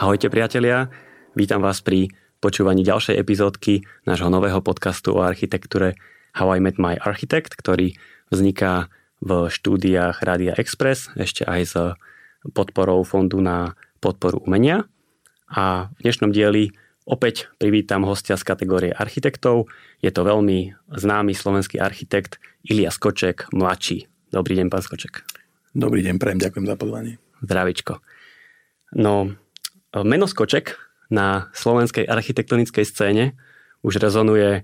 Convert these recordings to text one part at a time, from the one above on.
Ahojte priatelia, vítam vás pri počúvaní ďalšej epizódky nášho nového podcastu o architektúre How I Met My Architect, ktorý vzniká v štúdiách Radia Express, ešte aj s podporou Fondu na podporu umenia. A v dnešnom dieli opäť privítam hostia z kategórie architektov. Je to veľmi známy slovenský architekt Ilia Skoček, mladší. Dobrý deň, pán Skoček. Dobrý deň, prejem, ďakujem za pozvanie. Zdravičko. No, Meno Skoček na slovenskej architektonickej scéne už rezonuje,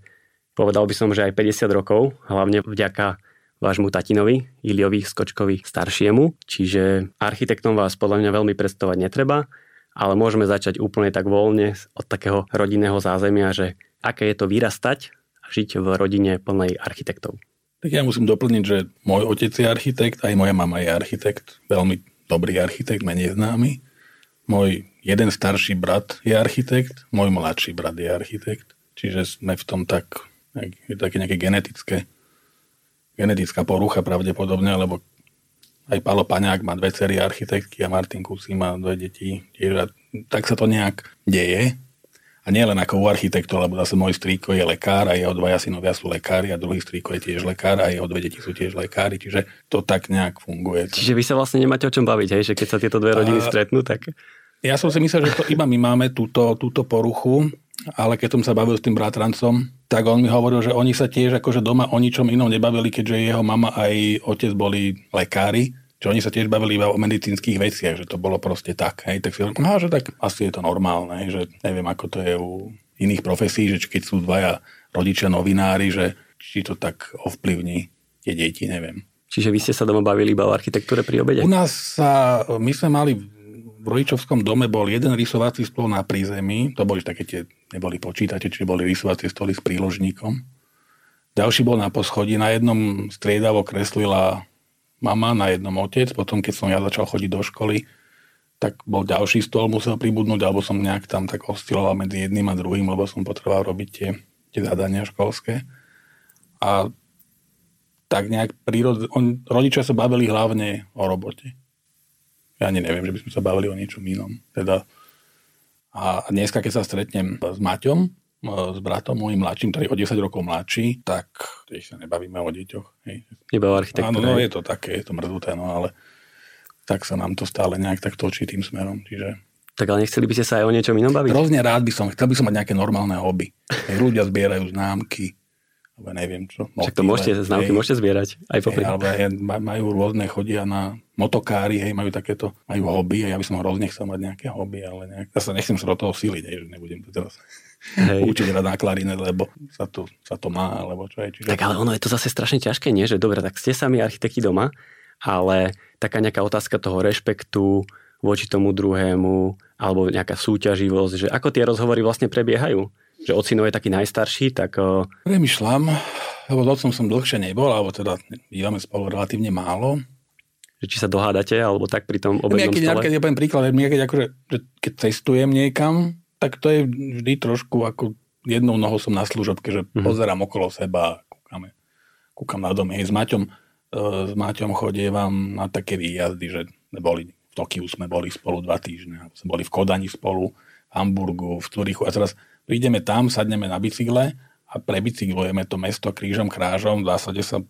povedal by som, že aj 50 rokov, hlavne vďaka vášmu tatinovi, Iliovi Skočkovi staršiemu. Čiže architektom vás podľa mňa veľmi predstavovať netreba, ale môžeme začať úplne tak voľne od takého rodinného zázemia, že aké je to vyrastať a žiť v rodine plnej architektov. Tak ja musím doplniť, že môj otec je architekt, aj moja mama je architekt, veľmi dobrý architekt, menej známy. Môj jeden starší brat je architekt, môj mladší brat je architekt, čiže sme v tom tak, je také nejaké genetické, genetická porucha pravdepodobne, lebo aj Palo Paňák má dve cery architektky a Martin Kusy má dve deti. Tak sa to nejak deje. A nie len ako u architektu, lebo zase môj strýko je lekár a jeho dvaja synovia sú lekári a druhý strýko je tiež lekár a jeho dve deti sú tiež lekári, čiže to tak nejak funguje. Čiže vy sa vlastne nemáte o čom baviť, hej? že keď sa tieto dve rodiny a... stretnú, tak... Ja som si myslel, že to iba my máme túto, túto poruchu, ale keď som sa bavil s tým bratrancom, tak on mi hovoril, že oni sa tiež akože doma o ničom inom nebavili, keďže jeho mama aj otec boli lekári, že oni sa tiež bavili iba o medicínskych veciach, že to bolo proste tak. Hej, tak si hovorím, no, že tak asi je to normálne, hej, že neviem, ako to je u iných profesí, že keď sú dvaja rodičia novinári, že či to tak ovplyvní tie deti, neviem. Čiže vy ste sa doma bavili iba o architektúre pri obede? U nás sa, my sme mali v rodičovskom dome bol jeden rysovací stôl na prízemí, to boli také tie, neboli počítate, čiže boli rysovacie stoly s príložníkom. Ďalší bol na poschodí, na jednom striedavo kreslila mama, na jednom otec, potom keď som ja začal chodiť do školy, tak bol ďalší stôl, musel pribudnúť, alebo som nejak tam tak osciloval medzi jedným a druhým, lebo som potreboval robiť tie, tie zadania školské. A tak nejak prírod... On, rodičia sa bavili hlavne o robote ja ani neviem, že by sme sa bavili o niečom inom. Teda, a dneska, keď sa stretnem s Maťom, e, s bratom môjim mladším, ktorý o 10 rokov mladší, tak tiež sa nebavíme o deťoch. Hej. Iba o architektúre. Áno, no je to také, je to mrzuté, no ale tak sa nám to stále nejak tak točí tým smerom. Čiže tak ale nechceli by ste sa aj o niečom inom baviť? Hrozne rád by som, chcel by som mať nejaké normálne hobby. Ľudia zbierajú známky, alebo neviem čo. Však to môžete, známky hej, môžete zbierať aj po hej, alebo hej, majú rôzne, chodia na motokári, hej, majú takéto, majú hobby a ja by som hrozne chcel mať nejaké hobby, ale nejak, ja sa nechcem sa do toho síliť, hej, že nebudem to teraz hej. učiť hrať na klarinet, lebo sa to, sa to má, alebo čo je. Čiže... Tak ale ono je to zase strašne ťažké, nie? Že dobre, tak ste sami architekti doma, ale taká nejaká otázka toho rešpektu voči tomu druhému, alebo nejaká súťaživosť, že ako tie rozhovory vlastne prebiehajú? Že ocino je taký najstarší, tak... Premýšľam, lebo s otcom som dlhšie nebol, alebo teda bývame spolu relatívne málo. Že či sa dohádate, alebo tak pri tom obednom keď, stole? Keď ja poviem príklad, ja keď, akože, že keď cestujem niekam, tak to je vždy trošku ako jednou nohou som na služobke, že mm-hmm. pozerám okolo seba kúkame, kúkam na dom. Hej, s Maťom, s Maťom chodievam na také výjazdy, že boli v Tokiu sme boli spolu dva týždne, sme boli v Kodani spolu, v Hamburgu, v Turichu a teraz Prídeme tam, sadneme na bicykle a prebicyklujeme to mesto krížom krážom. V zásade sa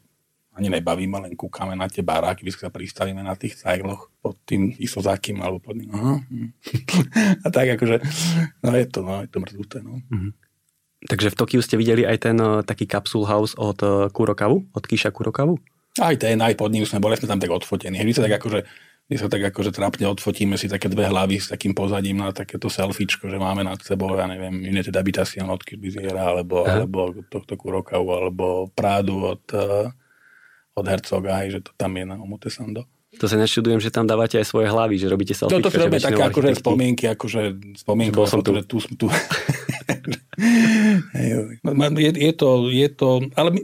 ani nebavíme, len kúkame na tie baráky, vy sa pristavíme na tých cajloch pod tým isozákým alebo pod tým. Aha. Hm. a tak akože, no je to, no, je to mrzúte, no. Mm-hmm. Takže v Tokiu ste videli aj ten uh, taký capsule house od uh, Kurokavu, od Kíša Kurokavu? Aj ten, aj pod ním sme boli, sme tam tak odfotení. Vy sa tak akože my sa tak akože trápne odfotíme si také dve hlavy s takým pozadím na takéto selfiečko, že máme nad sebou, ja neviem, United Habitation od Kirbiziera, alebo, alebo tohto Kurokavu, alebo Prádu od, uh, od Herzoga, že to tam je na Omotesando. To sa nešudujem, že tam dávate aj svoje hlavy, že robíte. No to si robíme také akože spomienky, akože spomienky, bol som tu. Tu, tu. je, je, to, je to, ale my,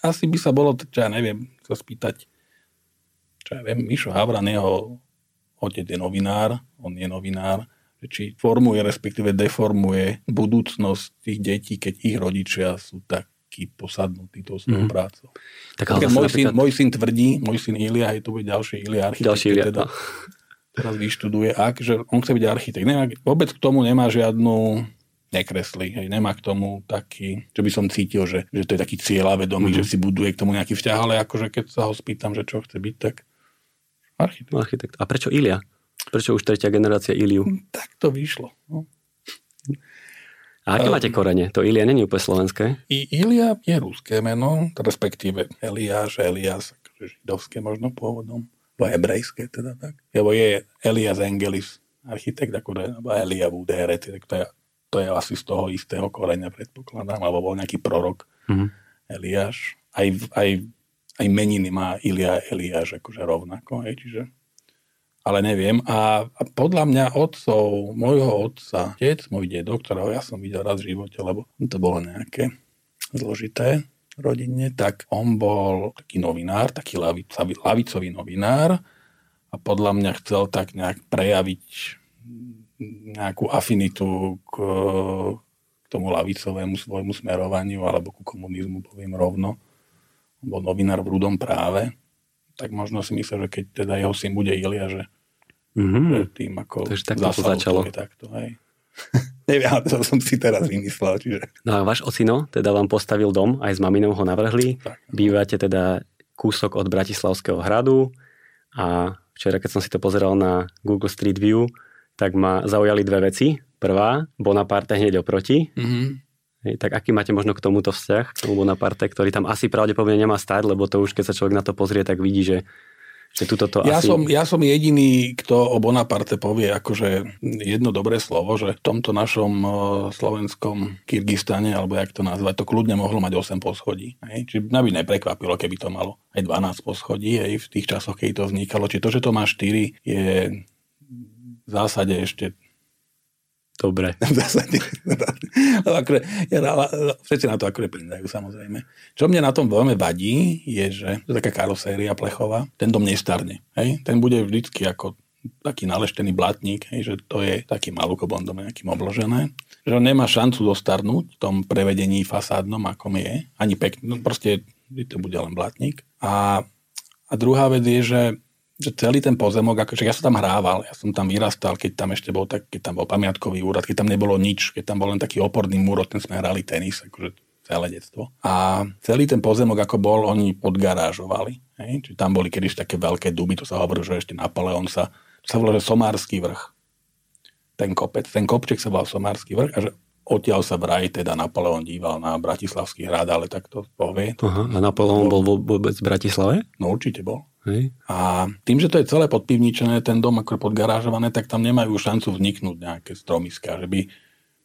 asi by sa bolo, ja neviem, sa spýtať, čo ja viem, Mišo Havran, jeho otec je novinár, on je novinár, či formuje, respektíve deformuje budúcnosť tých detí, keď ich rodičia sú takí posadnutí tou svojou mm-hmm. prácou. Tak ale môj, napríklad... syn, môj syn tvrdí, môj syn Ilia, aj to bude ďalší Ilia architekt. Ďalší Ilia, teda, no. teraz vyštuduje, ak, že on chce byť architekt. Nemá, vôbec k tomu nemá žiadnu nekreslí, hej, nemá k tomu taký, čo by som cítil, že, že to je taký cieľavedomý, mm-hmm. že si buduje k tomu nejaký vzťah, ale akože keď sa ho spýtam, že čo chce byť, tak architekt. architekt. A prečo Ilia? Prečo už tretia generácia Iliu? Hm, tak to vyšlo. No. A aké um, máte korene? To Ilia není úplne slovenské? I, Ilia je ruské meno, respektíve Eliáš, Elias, akože židovské možno pôvodom, alebo hebrejské teda tak. Lebo je Elias Engelis, architekt, ako je, alebo Elia Vudere, tak to je to je asi z toho istého koreňa, predpokladám, alebo bol nejaký prorok mm-hmm. Eliáš. Aj, aj, aj meniny má Ilia Eliáš akože rovnako, hej, čiže ale neviem. A, a podľa mňa otcov, môjho otca, otec, môj dedo, ktorého ja som videl raz v živote, lebo to bolo nejaké zložité rodinne, tak on bol taký novinár, taký lavicový novinár a podľa mňa chcel tak nejak prejaviť nejakú afinitu k, k tomu lavicovému svojmu smerovaniu alebo ku komunizmu, poviem rovno. Bol novinár v Rudom práve, tak možno si myslel, že keď teda jeho syn bude Ilia, že, mm-hmm. tým ako Takže takto to začalo. Takto, hej. Neviem, to som si teraz vymyslel. Čiže... No a váš ocino teda vám postavil dom, aj s maminou ho navrhli. Tak. Bývate teda kúsok od Bratislavského hradu a včera, keď som si to pozeral na Google Street View, tak ma zaujali dve veci. Prvá, Bonaparte hneď oproti. Mm-hmm. Hej, tak aký máte možno k tomuto vzťah, k tomu Bonaparte, ktorý tam asi pravdepodobne nemá stať, lebo to už keď sa človek na to pozrie, tak vidí, že že tuto to ja, asi... som, ja som jediný, kto o Bonaparte povie akože jedno dobré slovo, že v tomto našom uh, slovenskom Kyrgyzstane, alebo jak to nazvať, to kľudne mohlo mať 8 poschodí. Hej? Čiže mňa by neprekvapilo, keby to malo aj 12 poschodí hej, v tých časoch, keď to vznikalo. Čiže to, že to má 4, je v zásade ešte Dobre. V zásade. akože, ja, všetci na to akože prindajú, samozrejme. Čo mne na tom veľmi vadí, je, že to je taká karoséria plechová, ten dom nestarne. Hej? Ten bude vždycky ako taký naleštený blatník, hej, že to je taký malúkobondom nejakým obložené, že nemá šancu dostarnúť v tom prevedení fasádnom, akom je, ani pekný, no proste to bude len blatník. A, a druhá vec je, že že celý ten pozemok, akože ja som tam hrával, ja som tam vyrastal, keď tam ešte bol, tak, keď tam bol pamiatkový úrad, keď tam nebolo nič, keď tam bol len taký oporný múr, ten sme hrali tenis, akože celé detstvo. A celý ten pozemok, ako bol, oni podgarážovali. Hej? Čiže tam boli kedyž také veľké duby, to sa hovorí, že ešte Napoleon sa, to sa volá, že Somársky vrch. Ten kopec, ten kopček sa volal Somársky vrch a že odtiaľ sa vraj teda Napoleon díval na Bratislavský hrad, ale tak to povie. Aha, a Napoleon bol vôbec v Bratislave? No určite bol. Hej. A tým, že to je celé podpivničené, ten dom ako podgarážované, tak tam nemajú šancu vzniknúť nejaké stromiska, že by,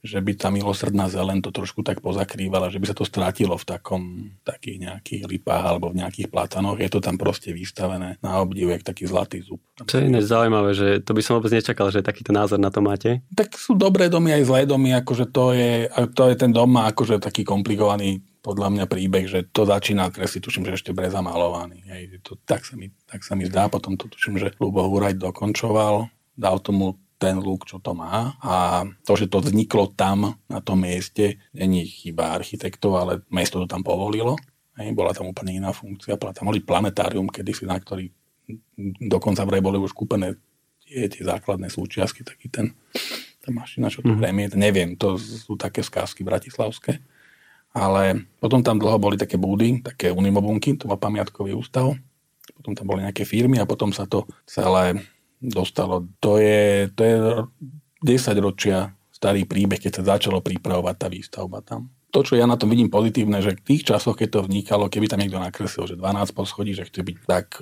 že by tá milosrdná zelen to trošku tak pozakrývala, že by sa to strátilo v takom, takých nejakých lipách alebo v nejakých platanoch. Je to tam proste vystavené na obdivek taký zlatý zub. Čo je iné zaujímavé, že to by som vôbec nečakal, že takýto názor na to máte. Tak sú dobré domy aj zlé domy, akože to je, to je ten dom má akože taký komplikovaný podľa mňa príbeh, že to začína kresliť, tuším, že ešte prezamalovaný. Hej, to, tak, sa mi, tak sa mi zdá, potom to tuším, že Lubo Huraj dokončoval, dal tomu ten lúk, čo to má. A to, že to vzniklo tam, na tom mieste, není chyba architektov, ale mesto to tam povolilo. Hej, bola tam úplne iná funkcia. Bola tam boli planetárium, kedysi, na ktorý dokonca vraj boli už kúpené tie, tie základné súčiastky, taký ten tá mašina, čo to mm. premiet, neviem, to sú také skázky bratislavské ale potom tam dlho boli také búdy, také unimobunky, to bol pamiatkový ústav, potom tam boli nejaké firmy a potom sa to celé dostalo. To je, to je 10 ročia starý príbeh, keď sa začalo pripravovať tá výstavba tam. To, čo ja na tom vidím pozitívne, že v tých časoch, keď to vznikalo, keby tam niekto nakreslil, že 12 poschodí, že chce byť tak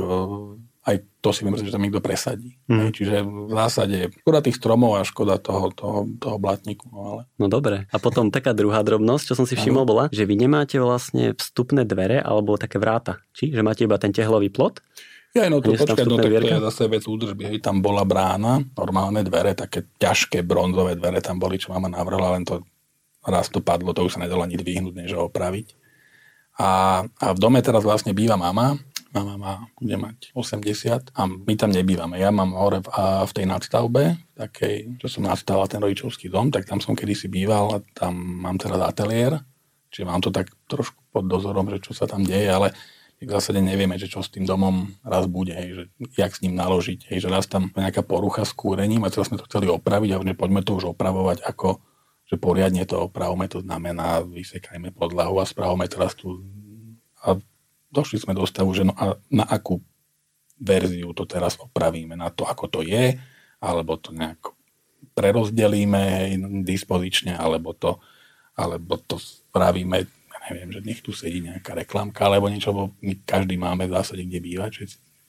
aj to si myslím, že tam niekto presadí. Mm. Čiže v zásade škoda tých stromov a škoda toho, toho, toho blatníku. No, ale... no dobre. A potom taká druhá drobnosť, čo som si všimol, bola, že vy nemáte vlastne vstupné dvere alebo také vráta. Či? Že máte iba ten tehlový plot? Ja, no to počkaj, no tak to je zase vec údržby. Hej, tam bola brána, normálne dvere, také ťažké bronzové dvere tam boli, čo mama navrhla, len to raz to padlo, to už sa nedalo ani dvihnúť, než opraviť. A, a v dome teraz vlastne býva mama Mama má, bude mať 80 a my tam nebývame. Ja mám hore v, a v tej nadstavbe, takej, čo som nadstával ten rodičovský dom, tak tam som kedysi býval a tam mám teraz ateliér, čiže mám to tak trošku pod dozorom, že čo sa tam deje, ale v zásade nevieme, že čo s tým domom raz bude, hej, že jak s ním naložiť, hej, že raz tam nejaká porucha s kúrením a teraz sme to chceli opraviť a poďme to už opravovať ako, že poriadne to opravme, to znamená vysekajme podlahu a spravme teraz tu a došli sme do stavu, že no a na akú verziu to teraz opravíme, na to, ako to je, alebo to nejako prerozdelíme hej, dispozične, alebo to, alebo to spravíme neviem, že nech tu sedí nejaká reklamka alebo niečo, lebo my každý máme v zásade kde bývať, že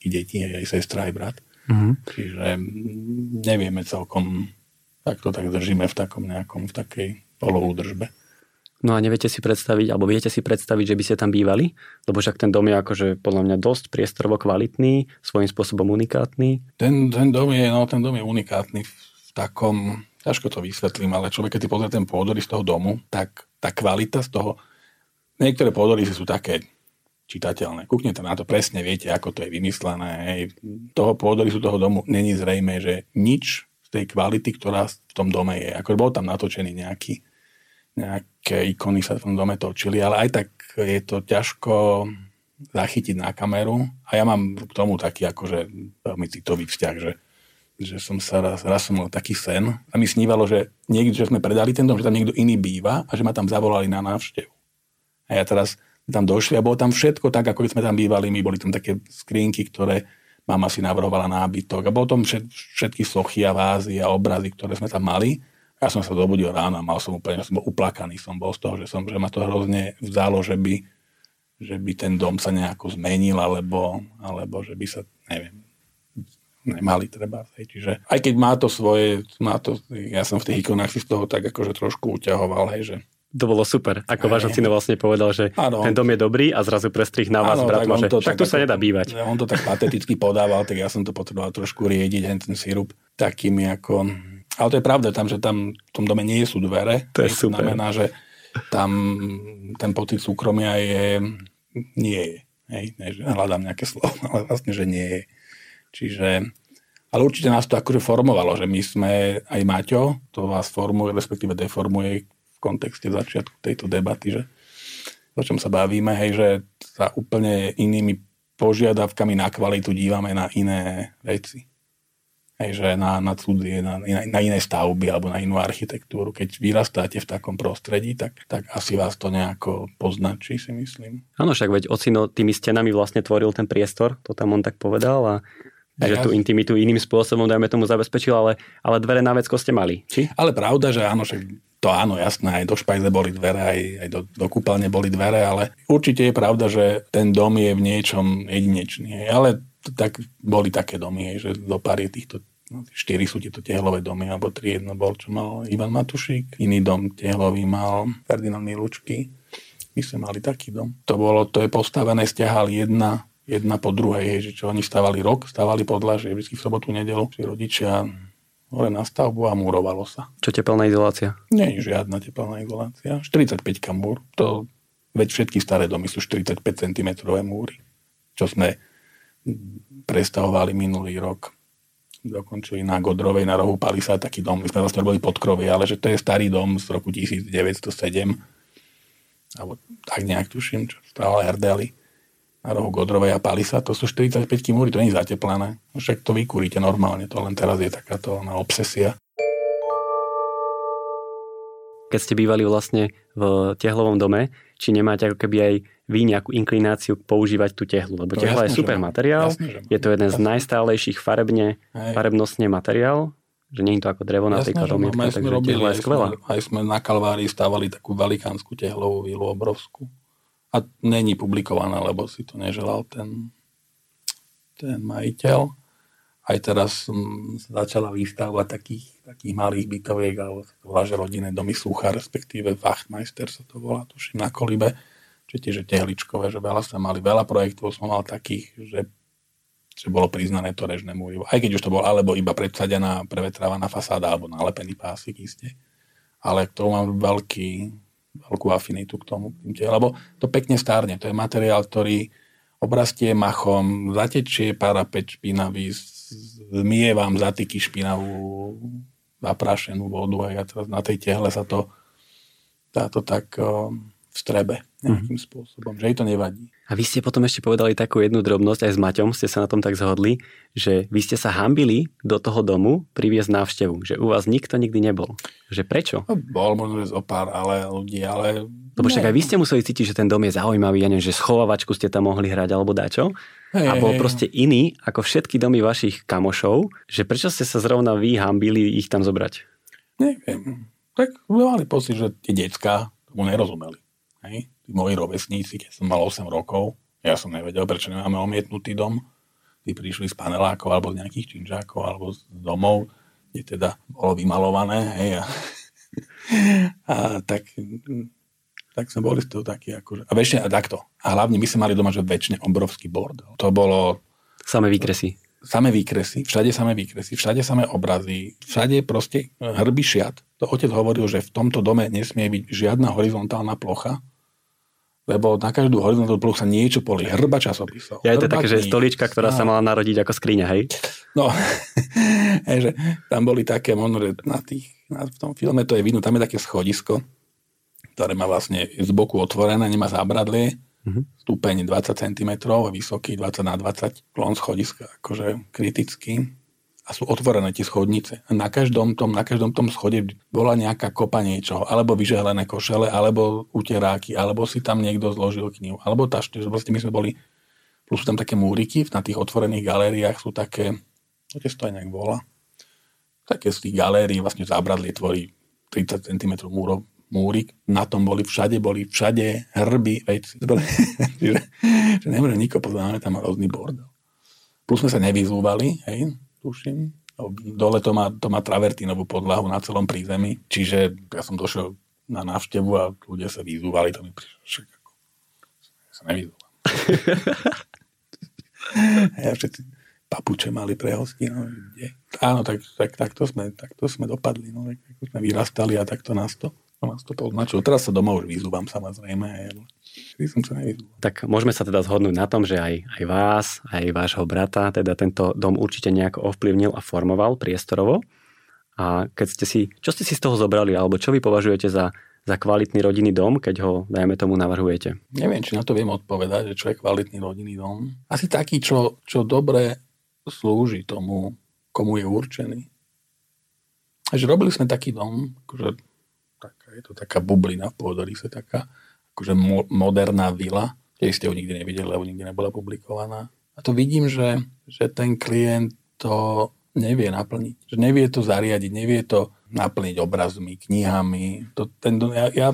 i deti, aj sestra, aj brat. Mm-hmm. Čiže nevieme celkom, tak to tak držíme v takom nejakom, v takej poloúdržbe. No a neviete si predstaviť, alebo viete si predstaviť, že by ste tam bývali? Lebo však ten dom je akože podľa mňa dosť priestorovo kvalitný, svojím spôsobom unikátny. Ten, ten, dom je, no, ten dom je unikátny v takom, ťažko to vysvetlím, ale človek, keď si pozrie ten pôdory z toho domu, tak tá kvalita z toho, Niektoré pôdorysy sú také čitateľné. Kúknete na to, presne viete, ako to je vymyslené. Hej. Toho pôdorysu toho domu není zrejme, že nič z tej kvality, ktorá v tom dome je. Ako bol tam natočený nejaký, nejaké ikony sa v tom dome točili, ale aj tak je to ťažko zachytiť na kameru. A ja mám k tomu taký akože veľmi citový vzťah, že, že som sa raz, raz som mal taký sen a mi snívalo, že niekde, že sme predali ten dom, že tam niekto iný býva a že ma tam zavolali na návštevu. A ja teraz tam došli a bolo tam všetko tak, ako keď sme tam bývali. My boli tam také skrinky, ktoré mama si navrhovala nábytok. A bolo tam všetky sochy a vázy a obrazy, ktoré sme tam mali. Ja som sa dobudil ráno a mal som úplne, som bol uplakaný som bol z toho, že, som, že ma to hrozne vzalo, že by, že by ten dom sa nejako zmenil, alebo, alebo že by sa, neviem, nemali treba. Čiže aj keď má to svoje, má to, ja som v tých ikonách si z toho tak akože trošku uťahoval, hej, že to bolo super. Ako váš ocino vlastne povedal, že ano. ten dom je dobrý a zrazu prestrih na vás, ano, brat, že to, tak, tu sa nedá bývať. On to tak pateticky podával, tak ja som to potreboval trošku riediť, ten sirup takými ako... Ale to je pravda, tam, že tam v tom dome nie sú dvere. To je super. znamená, že tam ten pocit súkromia je... nie je. Hej, ne, že hľadám nejaké slovo, ale vlastne, že nie je. Čiže ale určite nás to akože formovalo, že my sme, aj Maťo, to vás formuje, respektíve deformuje v kontexte začiatku tejto debaty, že o čom sa bavíme, hej, že sa úplne inými požiadavkami na kvalitu dívame na iné veci. Hej, že na, na cudzie, na, na iné stavby alebo na inú architektúru. Keď vyrastáte v takom prostredí, tak, tak asi vás to nejako poznačí, si myslím. Áno, však veď Ocino tými stenami vlastne tvoril ten priestor, to tam on tak povedal a že ja... tú intimitu iným spôsobom, dajme tomu, zabezpečil, ale, ale dvere na vecko ste mali. Či? Ale pravda, že áno, však to áno, jasné, aj do špajze boli dvere, aj, aj do, do kúpalne boli dvere, ale určite je pravda, že ten dom je v niečom jedinečný. Ale tak boli také domy, hej, že do pár je týchto no, štyri sú tieto tehlové domy, alebo tri, jedno bol, čo mal Ivan Matušík, iný dom tehlový mal Ferdinand Milučky. My sme mali taký dom. To bolo, to je postavené, stiahal jedna, jedna po druhej, hej, že čo oni stávali rok, stávali že vždy v sobotu, nedelu, že rodičia hore na stavbu a múrovalo sa. Čo tepelná izolácia? Nie je žiadna tepelná izolácia. 45 múr. To, veď všetky staré domy sú 45 cm múry. Čo sme prestavovali minulý rok. Dokončili na Godrovej, na rohu Palisa taký dom. My sme vlastne boli pod krovie, ale že to je starý dom z roku 1907. Alebo tak nejak tuším, čo stával Herdeli na rohu Godrovej a Palisa, to sú 45 múry, to nie je zateplané. Však to vykúrite normálne, to len teraz je takáto na obsesia. Keď ste bývali vlastne v tehlovom dome, či nemáte ako keby aj vy nejakú inklináciu používať tú tehlu, lebo no, tehla jasne, je super materiál, jasne, je to jeden jasne. z najstálejších farebne, Hej. farebnostne materiál, že nie je to ako drevo na tej kadomietka, takže robili, tehla je skvelá. Aj sme na Kalvárii stávali takú velikánsku tehlovú vilu obrovskú a není publikované, lebo si to neželal ten, ten majiteľ. Aj teraz sa začala výstavba takých, takých malých bytoviek, alebo sa to volá, že rodinné domy Súcha, respektíve Wachtmeister sa to volá, tuším, na Kolibe, čo tiež tehličkové, že veľa sa mali, veľa projektov som mal takých, že, že bolo priznané to režné múry. Aj keď už to bolo alebo iba predsadená, prevetrávaná fasáda, alebo nalepený pásik isté. Ale k tomu mám veľký, veľkú afinitu k tomu. Lebo to pekne stárne. To je materiál, ktorý obrastie machom, zatečie parapet špinavý, zmije vám zatyky špinavú zaprášenú vodu a ja teraz na tej tehle sa to táto tak o, v strebe. Nejakým mm. spôsobom, že jej to nevadí. A vy ste potom ešte povedali takú jednu drobnosť, aj s Maťom ste sa na tom tak zhodli, že vy ste sa hambili do toho domu priviesť návštevu, že u vás nikto nikdy nebol. Že prečo? No, bol možno, zo pár ale ľudí, ale... Lebo však aj vy ste museli cítiť, že ten dom je zaujímavý, ja neviem, že schovávačku ste tam mohli hrať alebo dačo. Hey, a bol hey, proste iný ako všetky domy vašich kamošov, že prečo ste sa zrovna vy hambili ich tam zobrať? Neviem. Tak mali pocit, že tie decka tomu nerozumeli. Hej? Tí moji rovesníci, keď som mal 8 rokov, ja som nevedel, prečo nemáme omietnutý dom. Tí prišli z panelákov alebo z nejakých činžákov alebo z domov, kde teda bolo vymalované. Hej? A, a tak, tak sme boli z toho takí akože... A väčšine takto. A hlavne my sme mali doma, že väčšine obrovský bordel. To bolo... Samé výkresy samé výkresy, všade samé výkresy, všade samé obrazy, všade proste hrby šiat. To otec hovoril, že v tomto dome nesmie byť žiadna horizontálna plocha, lebo na každú horizontálnu plochu sa niečo poli. Hrba časopisov. Ja je to také, že stolička, ktorá sa mala narodiť ako skriňa, hej? No, že tam boli také, možno, že na tých, na, v tom filme to je vidno, tam je také schodisko, ktoré má vlastne z boku otvorené, nemá zábradlie mm-hmm. stupeň 20 cm, vysoký 20 na 20, klon schodiska, akože kritický a sú otvorené tie schodnice. Na každom tom, na každom tom schode bola nejaká kopa niečoho, alebo vyžehlené košele, alebo uteráky, alebo si tam niekto zložil knihu, alebo tašte, že vlastne my sme boli, plus sú tam také múriky, na tých otvorených galériách sú také, to to aj nejak volá, také z tých galérií vlastne zábradlie tvorí 30 cm múrov, múrik, na tom boli všade, boli všade hrby, veci. že, že nemôže nikoho poznáme, tam rôzny bordel. Plus sme sa nevyzúvali, hej, tuším. Dole to má, to má travertínovú podlahu na celom prízemí, čiže ja som došiel na návštevu a ľudia sa vyzúvali, to mi prišlo však ako, sa nevyzúvam. ja všetci papuče mali pre hosti, no, kde? Áno, tak, tak, tak, to sme, tak to sme dopadli, no, tak, tak sme vyrastali a takto nás to nás to označilo. Teraz sa doma už vyzúvam samozrejme. Nevyzúval. Tak môžeme sa teda zhodnúť na tom, že aj, aj vás, aj vášho brata, teda tento dom určite nejako ovplyvnil a formoval priestorovo. A keď ste si, čo ste si z toho zobrali, alebo čo vy považujete za, za kvalitný rodinný dom, keď ho, dajme tomu, navrhujete? Neviem, či na to viem odpovedať, že čo je kvalitný rodinný dom. Asi taký, čo, čo dobre slúži tomu, komu je určený. Takže robili sme taký dom, akože je to taká bublina v Pôdorise, taká akože mo- moderná vila. Tiež ste ho nikdy nevideli, lebo nikdy nebola publikovaná. A to vidím, že, že ten klient to nevie naplniť. Že nevie to zariadiť, nevie to naplniť obrazmi, knihami. To, ten, ja, ja,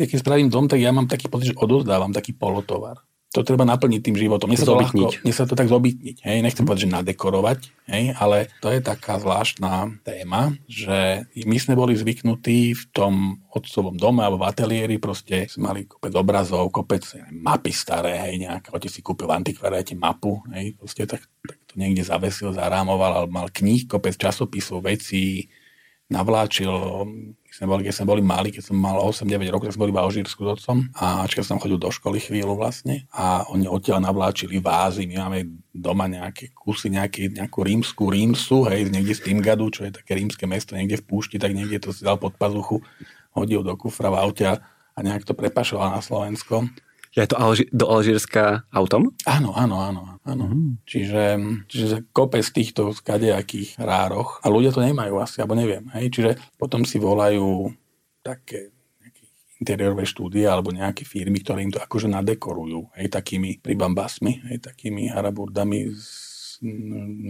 keď spravím dom, tak ja mám taký pocit, že odozdávam taký polotovar to treba naplniť tým životom. Mne sa to, ľahko, mne sa to tak zobytniť. Hej? Nechcem mm. povedať, že nadekorovať, hej? ale to je taká zvláštna téma, že my sme boli zvyknutí v tom otcovom dome alebo v ateliéri, proste sme mali kopec obrazov, kopec mapy staré, hej, nejaké, otec si kúpil v antikvariate mapu, hej, proste tak, tak to niekde zavesil, zarámoval, ale mal kníh, kopec časopisov, vecí, navláčil, keď sme boli, keď sme boli mali, keď som mal 8-9 rokov, tak sme boli v Alžírsku s otcom a keď som chodil do školy chvíľu vlastne a oni odtiaľ navláčili vázy, my máme doma nejaké kusy, nejaký, nejakú rímsku rímsu, hej, niekde z Timgadu, čo je také rímske mesto, niekde v púšti, tak niekde to si dal pod pazuchu, hodil do kufra v aute a nejak to prepašoval na Slovensko. Je to Alži- do Alžírska autom? Áno, áno, áno. áno. Mm. Čiže, čiže kope z týchto kadejakých rároch a ľudia to nemajú asi, alebo neviem. Hej? Čiže potom si volajú také interiérové štúdie alebo nejaké firmy, ktoré im to akože nadekorujú, hej, takými pribambasmi, hej, takými haraburdami s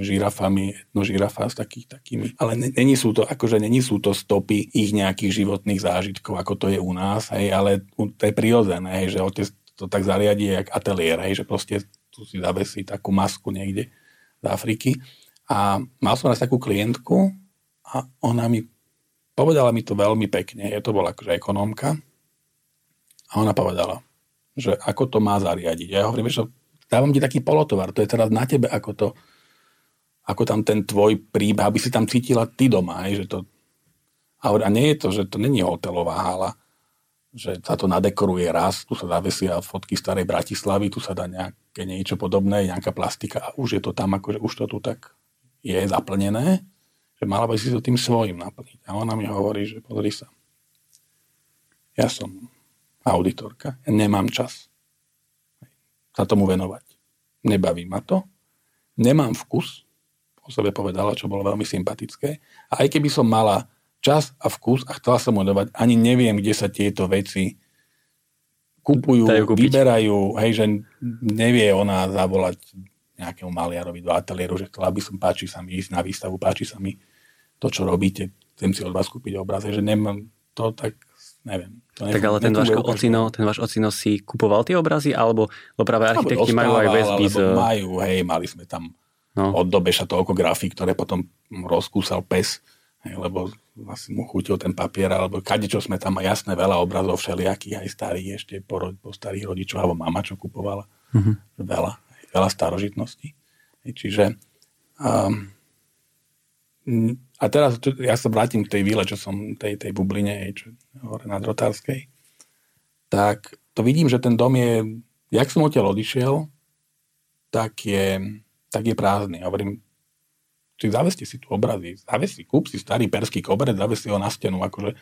žirafami, no žirafa s takých, takými. Ale není sú to, akože není sú to stopy ich nejakých životných zážitkov, ako to je u nás, hej, ale to je prirodzené, hej, že otec to tak zariadí jak ateliér, hej, že proste tu si zavesí takú masku niekde z Afriky. A mal som raz takú klientku a ona mi povedala mi to veľmi pekne, je to bola akože ekonómka a ona povedala, že ako to má zariadiť. Ja hovorím, že dávam ti taký polotovar, to je teraz na tebe, ako to, ako tam ten tvoj príbeh, aby si tam cítila ty doma, hej, že to, a nie je to, že to není hotelová hala, že sa to nadekoruje raz, tu sa zavesia fotky starej Bratislavy, tu sa dá nejaké niečo podobné, nejaká plastika a už je to tam, akože už to tu tak je zaplnené, že mala by si to tým svojim naplniť. A ona mi hovorí, že pozri sa, ja som auditorka. Ja nemám čas sa tomu venovať. Nebaví ma to. Nemám vkus, o sebe povedala, čo bolo veľmi sympatické. A aj keby som mala čas a vkus a chcela som venovať, ani neviem, kde sa tieto veci kupujú, vyberajú, hej, že nevie ona zavolať nejakému maliarovi do ateliéru, že chcela by som, páči sa mi ísť na výstavu, páči sa mi to, čo robíte, chcem si od vás kúpiť obraz, že nemám to, tak neviem. To tak ale ten váš, ocino, ten váš ocino si kupoval tie obrazy, alebo práve architekti majú aj väzby z... Majú, hej, mali sme tam no. od Dobeša toľko grafík, ktoré potom rozkúsal pes, hej, lebo asi mu chutil ten papier, alebo čo sme tam, jasné, veľa obrazov všelijakých, aj starých ešte po, po starých rodičov, alebo mama, čo kupovala. Uh-huh. Veľa, veľa starožitností. Čiže um, a teraz ja sa vrátim k tej výle, čo som, tej, tej bubline, čo hore na Drotárskej. Tak to vidím, že ten dom je, jak som odtiaľ odišiel, tak je, tak je prázdny. Hovorím, či zaveste si tu obrazy, zavesti, kúp si starý perský koberec, zavesti ho na stenu, akože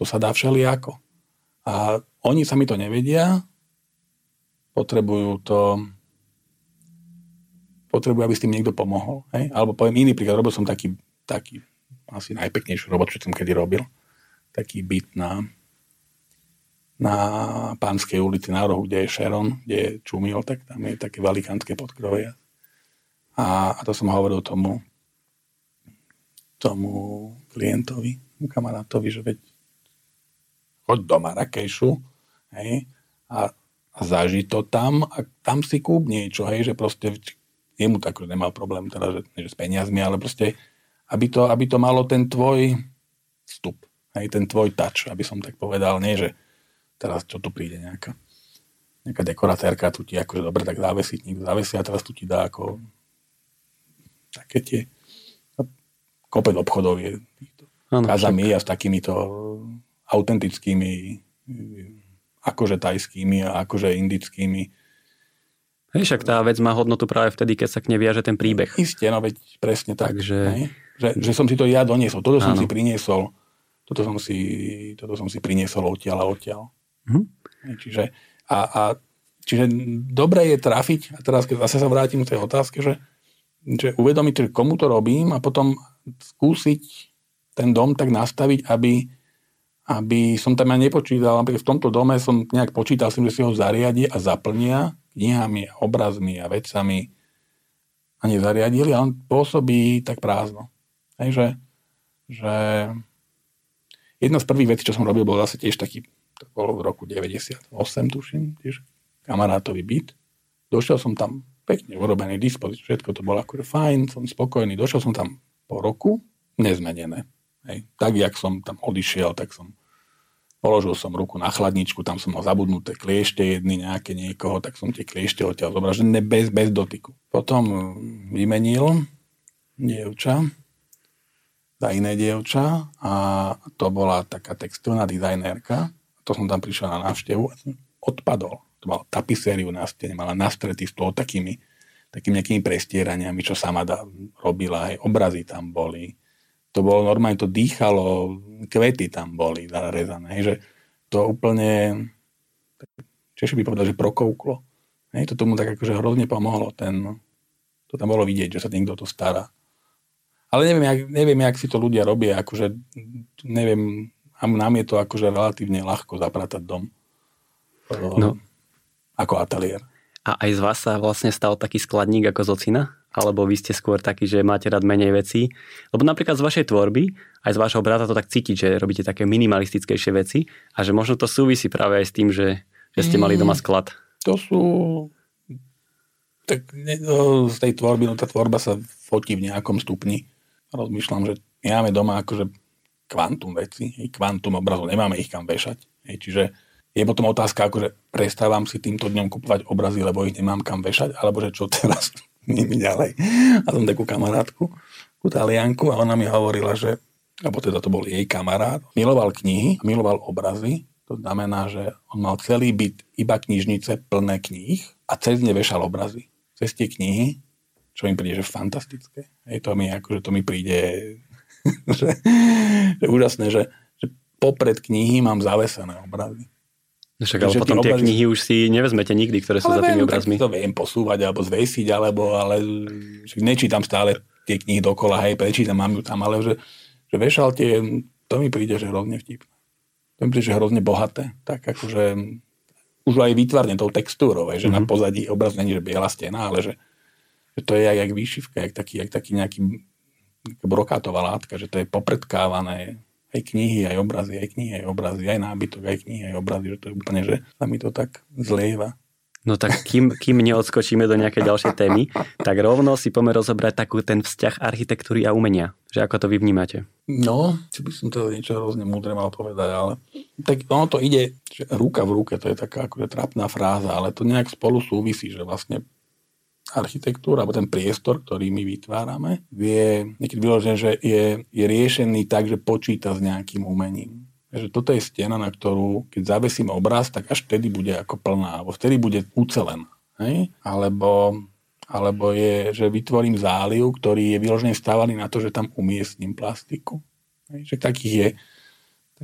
to sa dá všelijako. A oni sa mi to nevedia, potrebujú to, potrebujú, aby s tým niekto pomohol. Hej? Alebo poviem iný príklad, robil som taký taký asi najpeknejšiu robotu, čo som kedy robil. Taký byt na, na Pánskej ulici na rohu, kde je Sharon, kde je Čumil, tak tam je také velikánske podkrovie. A, a to som hovoril tomu, tomu klientovi, kamarátovi, že veď choď do Marrakejšu, hej, a, a zaži to tam a tam si kúp niečo, hej, že proste jemu tak nemal problém teda, že, že s peniazmi, ale proste aby to, aby to malo ten tvoj vstup, hej, ten tvoj touch, aby som tak povedal, nie, že teraz čo tu príde nejaká, nejaká dekoratérka, tu ti akože dobre, tak závesiť, niekto zavesí a teraz tu ti dá ako také tie kopec obchodov je kazami a s takýmito autentickými akože tajskými a akože indickými Hej, však tá vec má hodnotu práve vtedy, keď sa k nej viaže ten príbeh. Isté, no veď presne tak. Takže... Hej? Že, že som si to ja doniesol. Toto som Áno. si priniesol. Toto som si, toto som si priniesol odtiaľ a odtiaľ. Hm? Čiže, a, a, čiže dobre je trafiť, a teraz keď zase sa vrátim k tej otázke, že, že uvedomiť, že komu to robím a potom skúsiť ten dom tak nastaviť, aby, aby som tam aj nepočítal, napríklad v tomto dome som nejak počítal, že si ho zariadi a zaplnia knihami, obrazmi a vecami a nezariadili a on pôsobí tak prázdno. Hej, že, jedna z prvých vecí, čo som robil, bol zase tiež taký, to bolo v roku 98, tuším, tiež kamarátový byt. Došiel som tam pekne urobený dispozíciu, všetko to bolo akože fajn, som spokojný. Došiel som tam po roku, nezmenené. Hej. Tak, jak som tam odišiel, tak som položil som ruku na chladničku, tam som mal zabudnuté kliešte jedny nejaké niekoho, tak som tie kliešte odtiaľ zobral, bez, bez dotyku. Potom vymenil dievča, za iné dievča a to bola taká textilná dizajnérka. To som tam prišiel na návštevu a som odpadol. To mala tapisériu na stene, mala nastretý stôl takými, takými nejakými prestieraniami, čo sama da, robila. Aj obrazy tam boli. To bolo normálne, to dýchalo, kvety tam boli zarezané. Že to úplne, Češi by povedal, že prokouklo. Hej, to tomu tak akože hrozne pomohlo. Ten, to tam bolo vidieť, že sa niekto to stará. Ale neviem, jak, neviem, jak si to ľudia robia, akože neviem, nám je to akože relatívne ľahko zapratať dom. No. Ako ateliér. A aj z vás sa vlastne stal taký skladník ako z ocina? Alebo vy ste skôr taký, že máte rád menej vecí? Lebo napríklad z vašej tvorby, aj z vašho brata to tak cítiť, že robíte také minimalistickejšie veci a že možno to súvisí práve aj s tým, že, že ste mali doma mm, sklad. To sú... Tak no, z tej tvorby, no tá tvorba sa fotí v nejakom stupni rozmýšľam, že my máme doma akože kvantum veci, kvantum obrazov, nemáme ich kam vešať. Čiže je potom otázka, akože prestávam si týmto dňom kupovať obrazy, lebo ich nemám kam vešať, alebo že čo teraz nimi ďalej. A som takú kamarátku, takú talianku a ona mi hovorila, že, alebo teda to bol jej kamarát, miloval knihy, miloval obrazy, to znamená, že on mal celý byt iba knižnice plné kníh a cez ne vešal obrazy. Cez tie knihy čo mi príde, že fantastické. Hej, to mi, akože to mi príde že, že úžasné, že, že popred knihy mám zavesené obrazy. No však, ale potom tie obrazy... knihy už si nevezmete nikdy, ktoré sú ale za tými viem, obrazmi. to viem posúvať alebo zvesiť, alebo ale nečítam stále tie knihy dokola, hej, prečítam, mám ju tam, ale že, že vešal tie, to mi príde, že hrozne vtipné. To mi príde, že hrozne bohaté. Tak akože už aj vytvarne tou textúrou, že mm-hmm. na mhm. pozadí obraz není, že biela stena, ale že, že to je jak, jak výšivka, jak taký, jak taký nejaký brokátová látka, že to je popredkávané aj knihy, aj obrazy, aj knihy, aj obrazy, aj nábytok, aj knihy, aj obrazy, že to je úplne, že sa mi to tak zlieva. No tak kým, kým neodskočíme do nejakej ďalšej témy, tak rovno si poďme rozobrať takú ten vzťah architektúry a umenia. Že ako to vy vnímate? No, či by som to niečo hrozne múdre mal povedať, ale tak ono to ide, že ruka v ruke, to je taká akože trapná fráza, ale to nejak spolu súvisí, že vlastne architektúra, alebo ten priestor, ktorý my vytvárame, vie niekedy vyložené, že je, je riešený tak, že počíta s nejakým umením. Že toto je stena, na ktorú, keď zavesím obraz, tak až vtedy bude ako plná, alebo vtedy bude ucelená. Hej? Alebo, alebo je, že vytvorím záliv, ktorý je vyložený stávaný na to, že tam umiestním plastiku. Hej? Že takých je,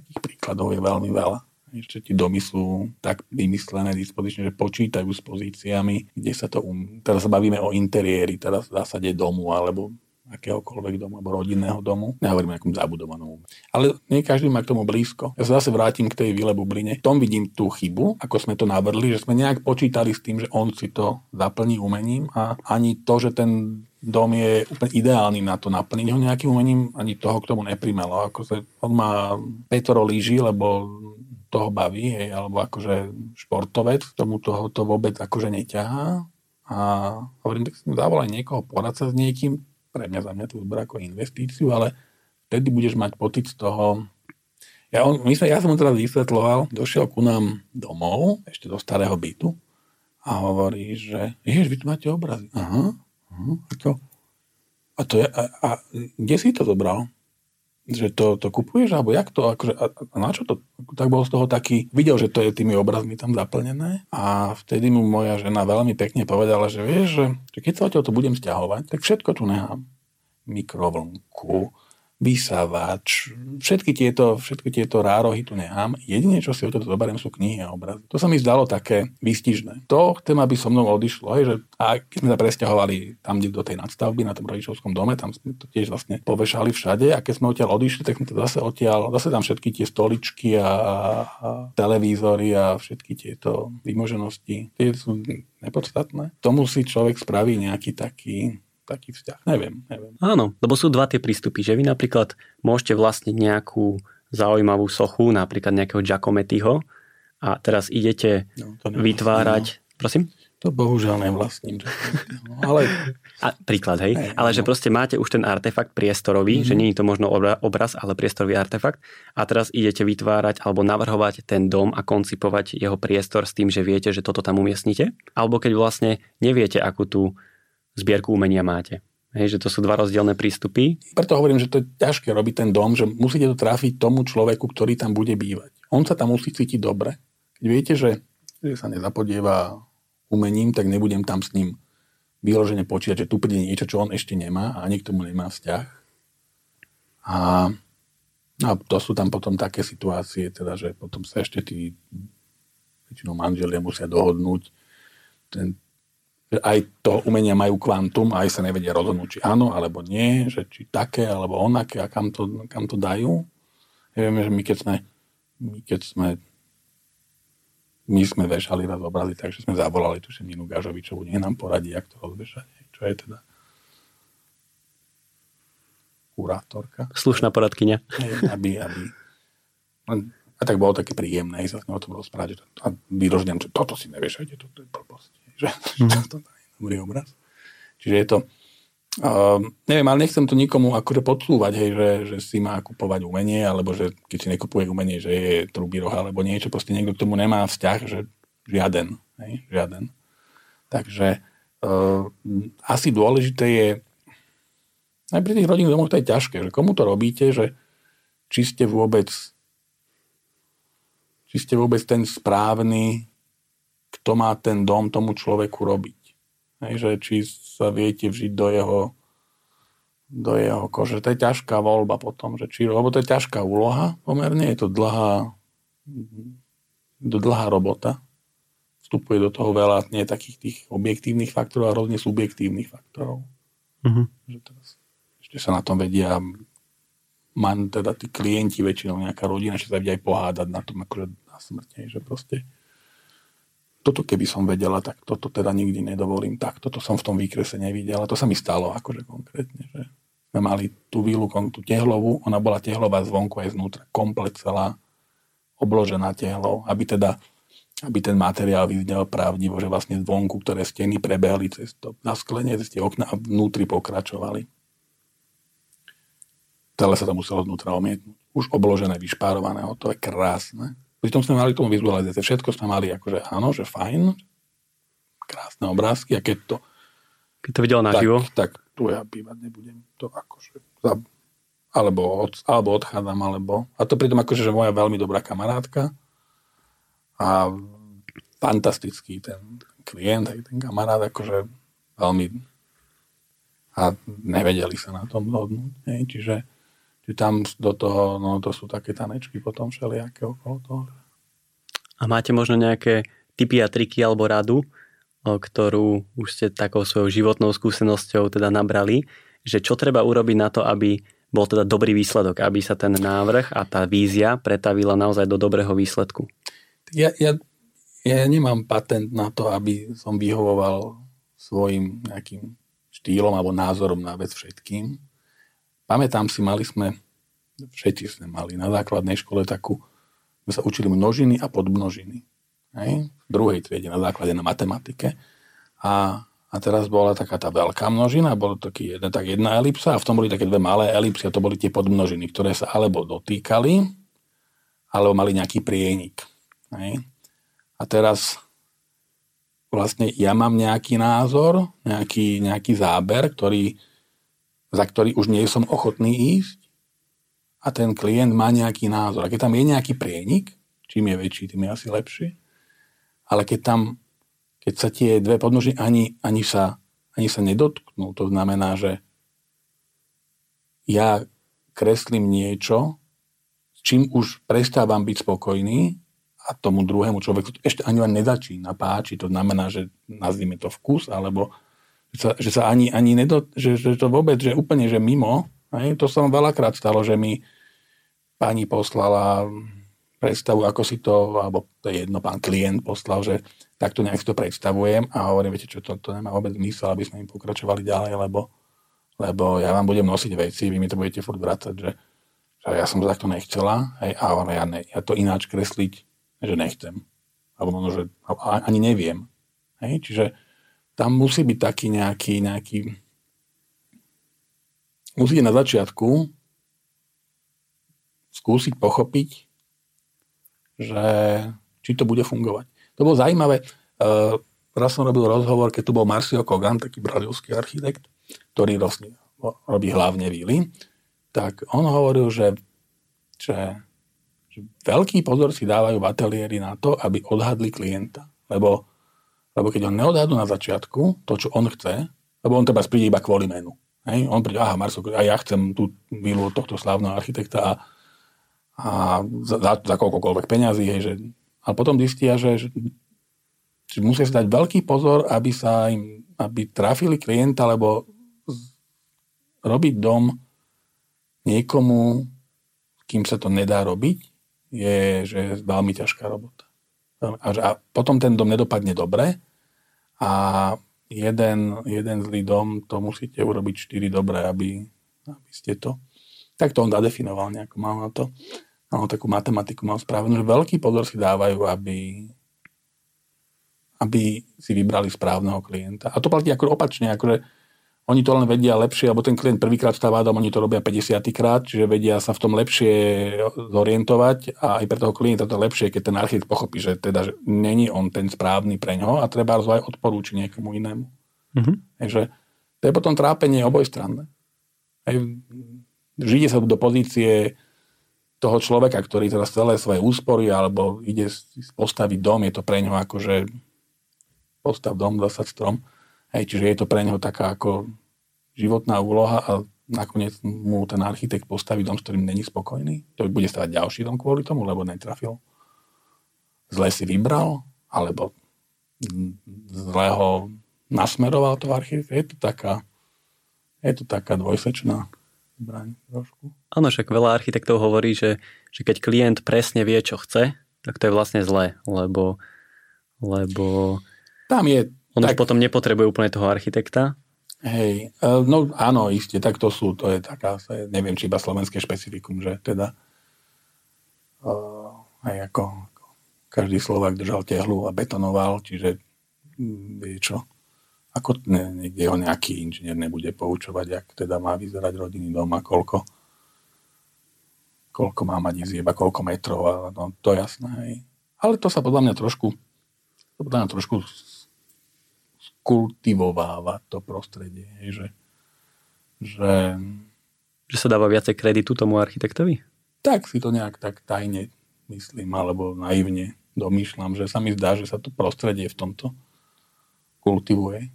takých príkladov je veľmi veľa ešte domy sú tak vymyslené dispozične, že počítajú s pozíciami, kde sa to, um... teraz sa bavíme o interiéri, teraz v zásade domu, alebo akéhokoľvek domu, alebo rodinného domu. Nehovorím o nejakom zabudovanom. Ale nie každý má k tomu blízko. Ja sa zase vrátim k tej Vile Bubline. V tom vidím tú chybu, ako sme to navrli, že sme nejak počítali s tým, že on si to zaplní umením a ani to, že ten dom je úplne ideálny na to naplniť ho nejakým umením, ani toho k tomu neprimelo. Ako sa, on má Petro líži, lebo toho baví, hej, alebo akože športovec, tomu toho to vôbec akože neťahá. A hovorím, tak si zavolaj niekoho, porať sa s niekým, pre mňa za mňa to zber ako investíciu, ale vtedy budeš mať pocit z toho, ja, on, my sme, ja som mu teraz vysvetloval, došiel ku nám domov, ešte do starého bytu a hovorí, že ježiš, vy tu máte obrazy. Aha, aha. A, to, a, to je, a, a kde si to zobral? Že to, to kupuješ, alebo jak to, akože, a, na čo to? Tak bol z toho taký, videl, že to je tými obrazmi tam zaplnené a vtedy mu moja žena veľmi pekne povedala, že vieš, že, že keď sa to budem stiahovať, tak všetko tu nechám. Mikrovlnku, vysávač, všetky tieto, všetky tieto rárohy tu nechám. Jedine, čo si o to zoberiem, sú knihy a obrazy. To sa mi zdalo také výstižné. To chcem, aby so mnou odišlo. Hej, že, a keď sme sa presťahovali tam, kde do tej nadstavby, na tom rodičovskom dome, tam sme to tiež vlastne povešali všade a keď sme odtiaľ odišli, tak sme to zase odtiaľ, zase tam všetky tie stoličky a, a televízory a všetky tieto vymoženosti, tie sú nepodstatné. Tomu si človek spraví nejaký taký taký vzťah. Neviem, neviem. Áno, lebo sú dva tie prístupy, že vy napríklad môžete vlastniť nejakú zaujímavú sochu, napríklad nejakého Giacomettiho a teraz idete no, vytvárať... No. Prosím? To bohužiaľ nevlastním. ale... A, príklad, hej? hej ale no. že proste máte už ten artefakt priestorový, mm-hmm. že nie je to možno obraz, ale priestorový artefakt a teraz idete vytvárať alebo navrhovať ten dom a koncipovať jeho priestor s tým, že viete, že toto tam umiestnite. Alebo keď vlastne neviete, akú tú zbierku umenia máte. Hej, že to sú dva rozdielne prístupy. Preto hovorím, že to je ťažké robiť ten dom, že musíte to trafiť tomu človeku, ktorý tam bude bývať. On sa tam musí cítiť dobre. Keď viete, že, že sa nezapodieva umením, tak nebudem tam s ním vyložene počítať, že tu príde niečo, čo on ešte nemá a ani k tomu nemá vzťah. A, a to sú tam potom také situácie, teda, že potom sa ešte tí väčšinou manželia musia dohodnúť ten, že aj toho umenia majú kvantum a aj sa nevedia rozhodnúť, či áno alebo nie, že či také alebo onaké a kam to, kam to dajú. Ja viem, že my keď sme, my keď sme my sme vešali raz obrazy, takže sme zavolali tu Ninu Gažovičovu, nech nám poradí, jak to rozvešať. Čo je teda kurátorka. Slušná poradkynia. Aby, aby... A tak bolo také príjemné, sa s ňou o tom rozprávať. A vyrožňam, že toto si neviešajte, toto je blbosť že mm. to dobrý obraz. Čiže je to, uh, neviem, ale nechcem to nikomu akože podsúvať, hej, že, že si má kupovať umenie, alebo že keď si nekupuje umenie, že je trubiroh alebo niečo, proste niekto k tomu nemá vzťah, že žiaden, hej, žiaden. Takže uh, asi dôležité je, aj pri tých rodinných domoch to je ťažké, že komu to robíte, že či ste vôbec či ste vôbec ten správny kto má ten dom tomu človeku robiť. Hej, že či sa viete vžiť do jeho, do jeho kože. To je ťažká voľba potom, že či, lebo to je ťažká úloha pomerne, je to dlhá, dlhá robota. Vstupuje do toho veľa nie takých tých objektívnych faktorov, a hrozne subjektívnych faktorov. Uh-huh. Že teraz ešte sa na tom vedia mám teda tí klienti väčšinou nejaká rodina, že sa vedia aj pohádať na tom akože na smrte, že proste toto keby som vedela, tak toto teda nikdy nedovolím. Tak, toto som v tom výkrese nevidel. A to sa mi stalo akože konkrétne, že sme mali tú vílu, tú tehlovú, ona bola tehlová zvonku aj znútra, komplet celá obložená tehlou, aby teda aby ten materiál vyznel pravdivo, že vlastne zvonku, ktoré steny prebehli cez to nasklenie, cez tie okna a vnútri pokračovali. Celé sa to muselo znútra omietnúť. Už obložené, vyšpárované, to je krásne. Pritom sme mali tomu vizualizácie. Všetko sme mali akože áno, že fajn, krásne obrázky a keď to... Keď to videl naživo? Tak, tak tu ja bývať nebudem. To akože... Alebo, od, alebo odchádzam, alebo... A to pritom akože, že moja veľmi dobrá kamarátka a fantastický ten klient, aj ten kamarát, akože veľmi a nevedeli sa na tom zhodnúť. Čiže Čiže tam do toho, no to sú také tanečky potom všelijaké okolo toho. A máte možno nejaké typy a triky alebo radu, ktorú už ste takou svojou životnou skúsenosťou teda nabrali, že čo treba urobiť na to, aby bol teda dobrý výsledok, aby sa ten návrh a tá vízia pretavila naozaj do dobrého výsledku? Ja, ja, ja nemám patent na to, aby som vyhovoval svojim nejakým štýlom alebo názorom na vec všetkým pamätám si, mali sme, všetci sme mali na základnej škole takú, sme sa učili množiny a podmnožiny. Hej? V druhej triede na základe na matematike. A, a teraz bola taká tá veľká množina, bolo taký jedna, tak jedna elipsa a v tom boli také dve malé elipsy a to boli tie podmnožiny, ktoré sa alebo dotýkali, alebo mali nejaký prienik. Hej? A teraz vlastne ja mám nejaký názor, nejaký, nejaký záber, ktorý, za ktorý už nie som ochotný ísť a ten klient má nejaký názor. A keď tam je nejaký prienik, čím je väčší, tým je asi lepšie, ale keď tam, keď sa tie dve podnožiny ani, ani, sa, ani sa nedotknú, to znamená, že ja kreslím niečo, s čím už prestávam byť spokojný a tomu druhému človeku ešte ani len nezačína páči. To znamená, že nazvime to vkus, alebo že sa, že sa ani, ani nedo, že, že to vôbec, že úplne, že mimo, hej, to sa veľakrát stalo, že mi pani poslala predstavu, ako si to, alebo to je jedno, pán klient poslal, že takto nejak si to predstavujem a hovorím, viete čo, to, to nemá vôbec zmysel, aby sme im pokračovali ďalej, lebo, lebo ja vám budem nosiť veci, vy mi to budete furt vrácať, že, že ja som to takto nechcela, hej, a ja, ne, ja to ináč kresliť, že nechcem. Alebo možno, že ani neviem. Hej, čiže tam musí byť taký nejaký, nejaký musíte na začiatku skúsiť pochopiť, že či to bude fungovať. To bolo zaujímavé. Uh, raz som robil rozhovor, keď tu bol Marcio Kogan, taký brazilský architekt, ktorý vlastne robí hlavne víly, tak on hovoril, že, že, že veľký pozor si dávajú v ateliéri na to, aby odhadli klienta. Lebo lebo keď on neodhadú na začiatku to, čo on chce, lebo on treba príde iba kvôli menu. Hej? On príde, aha, Marso, a ja chcem tú vilu od tohto slávneho architekta a, a za, za, za koľkokoľvek peňazí, hej, že, ale potom zistia, že, že, že musia si dať veľký pozor, aby sa im, aby trafili klienta, lebo robiť dom niekomu, kým sa to nedá robiť, je, že veľmi ťažká robota. A, a potom ten dom nedopadne dobre a jeden, jeden zlý dom, to musíte urobiť štyri dobré, aby, aby ste to... Tak to on zadefinoval nejako, mal na to. Mal takú matematiku, mal spravenú, že veľký pozor si dávajú, aby, aby si vybrali správneho klienta. A to platí ako opačne, akože oni to len vedia lepšie, alebo ten klient prvýkrát stáva dom, oni to robia 50 krát, čiže vedia sa v tom lepšie zorientovať a aj pre toho klienta to lepšie, keď ten architekt pochopí, že teda že není on ten správny pre ňoho a treba aj odporúčiť niekomu inému. Mm-hmm. Takže to je potom trápenie obojstranné. Žije sa do pozície toho človeka, ktorý teraz celé svoje úspory alebo ide postaviť dom, je to pre ňoho akože postav dom, zasať strom Hej, čiže je to pre neho taká ako životná úloha a nakoniec mu ten architekt postaví dom, s ktorým není spokojný. To bude stavať ďalší dom kvôli tomu, lebo netrafil zle si vybral, alebo zle ho nasmeroval to architekt. Je to taká, je to taká dvojsečná zbraň trošku. Áno, však veľa architektov hovorí, že, že keď klient presne vie, čo chce, tak to je vlastne zlé, lebo, lebo tam je... On tak... už potom nepotrebuje úplne toho architekta. Hej, e, no áno, iste, tak to sú, to je taká, neviem, či iba slovenské špecifikum, že teda uh, aj ako, ako každý Slovak držal tehlu a betonoval, čiže hm, vie čo, ako ne, niekde ho nejaký inžinier nebude poučovať, ak teda má vyzerať rodinný dom a koľko koľko má mať izieba, koľko metrov, a no, to je jasné. Hej. Ale to sa podľa mňa trošku to podľa mňa trošku skultivováva to prostredie, hej, že, že že sa dáva viacej kreditu tomu architektovi? Tak si to nejak tak tajne myslím, alebo naivne domýšľam, že sa mi zdá, že sa to prostredie v tomto kultivuje.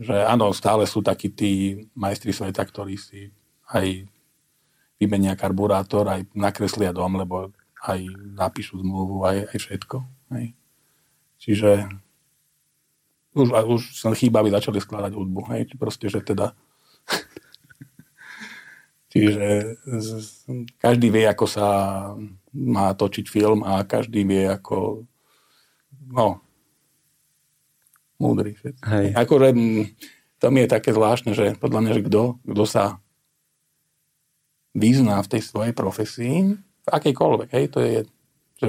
Že áno, stále sú takí tí majstri sveta, ktorí si aj vymenia karburátor, aj nakreslia dom, lebo aj napíšu zmluvu, aj, aj všetko. Hej. Čiže už, už sa chýba, aby začali skladať hudbu. Hej. Proste, že teda Čiže každý vie, ako sa má točiť film a každý vie, ako no, múdry. Hej. Akože to mi je také zvláštne, že podľa mňa, že kto, kto sa vyzná v tej svojej profesii, v akejkoľvek, hej, to je, že,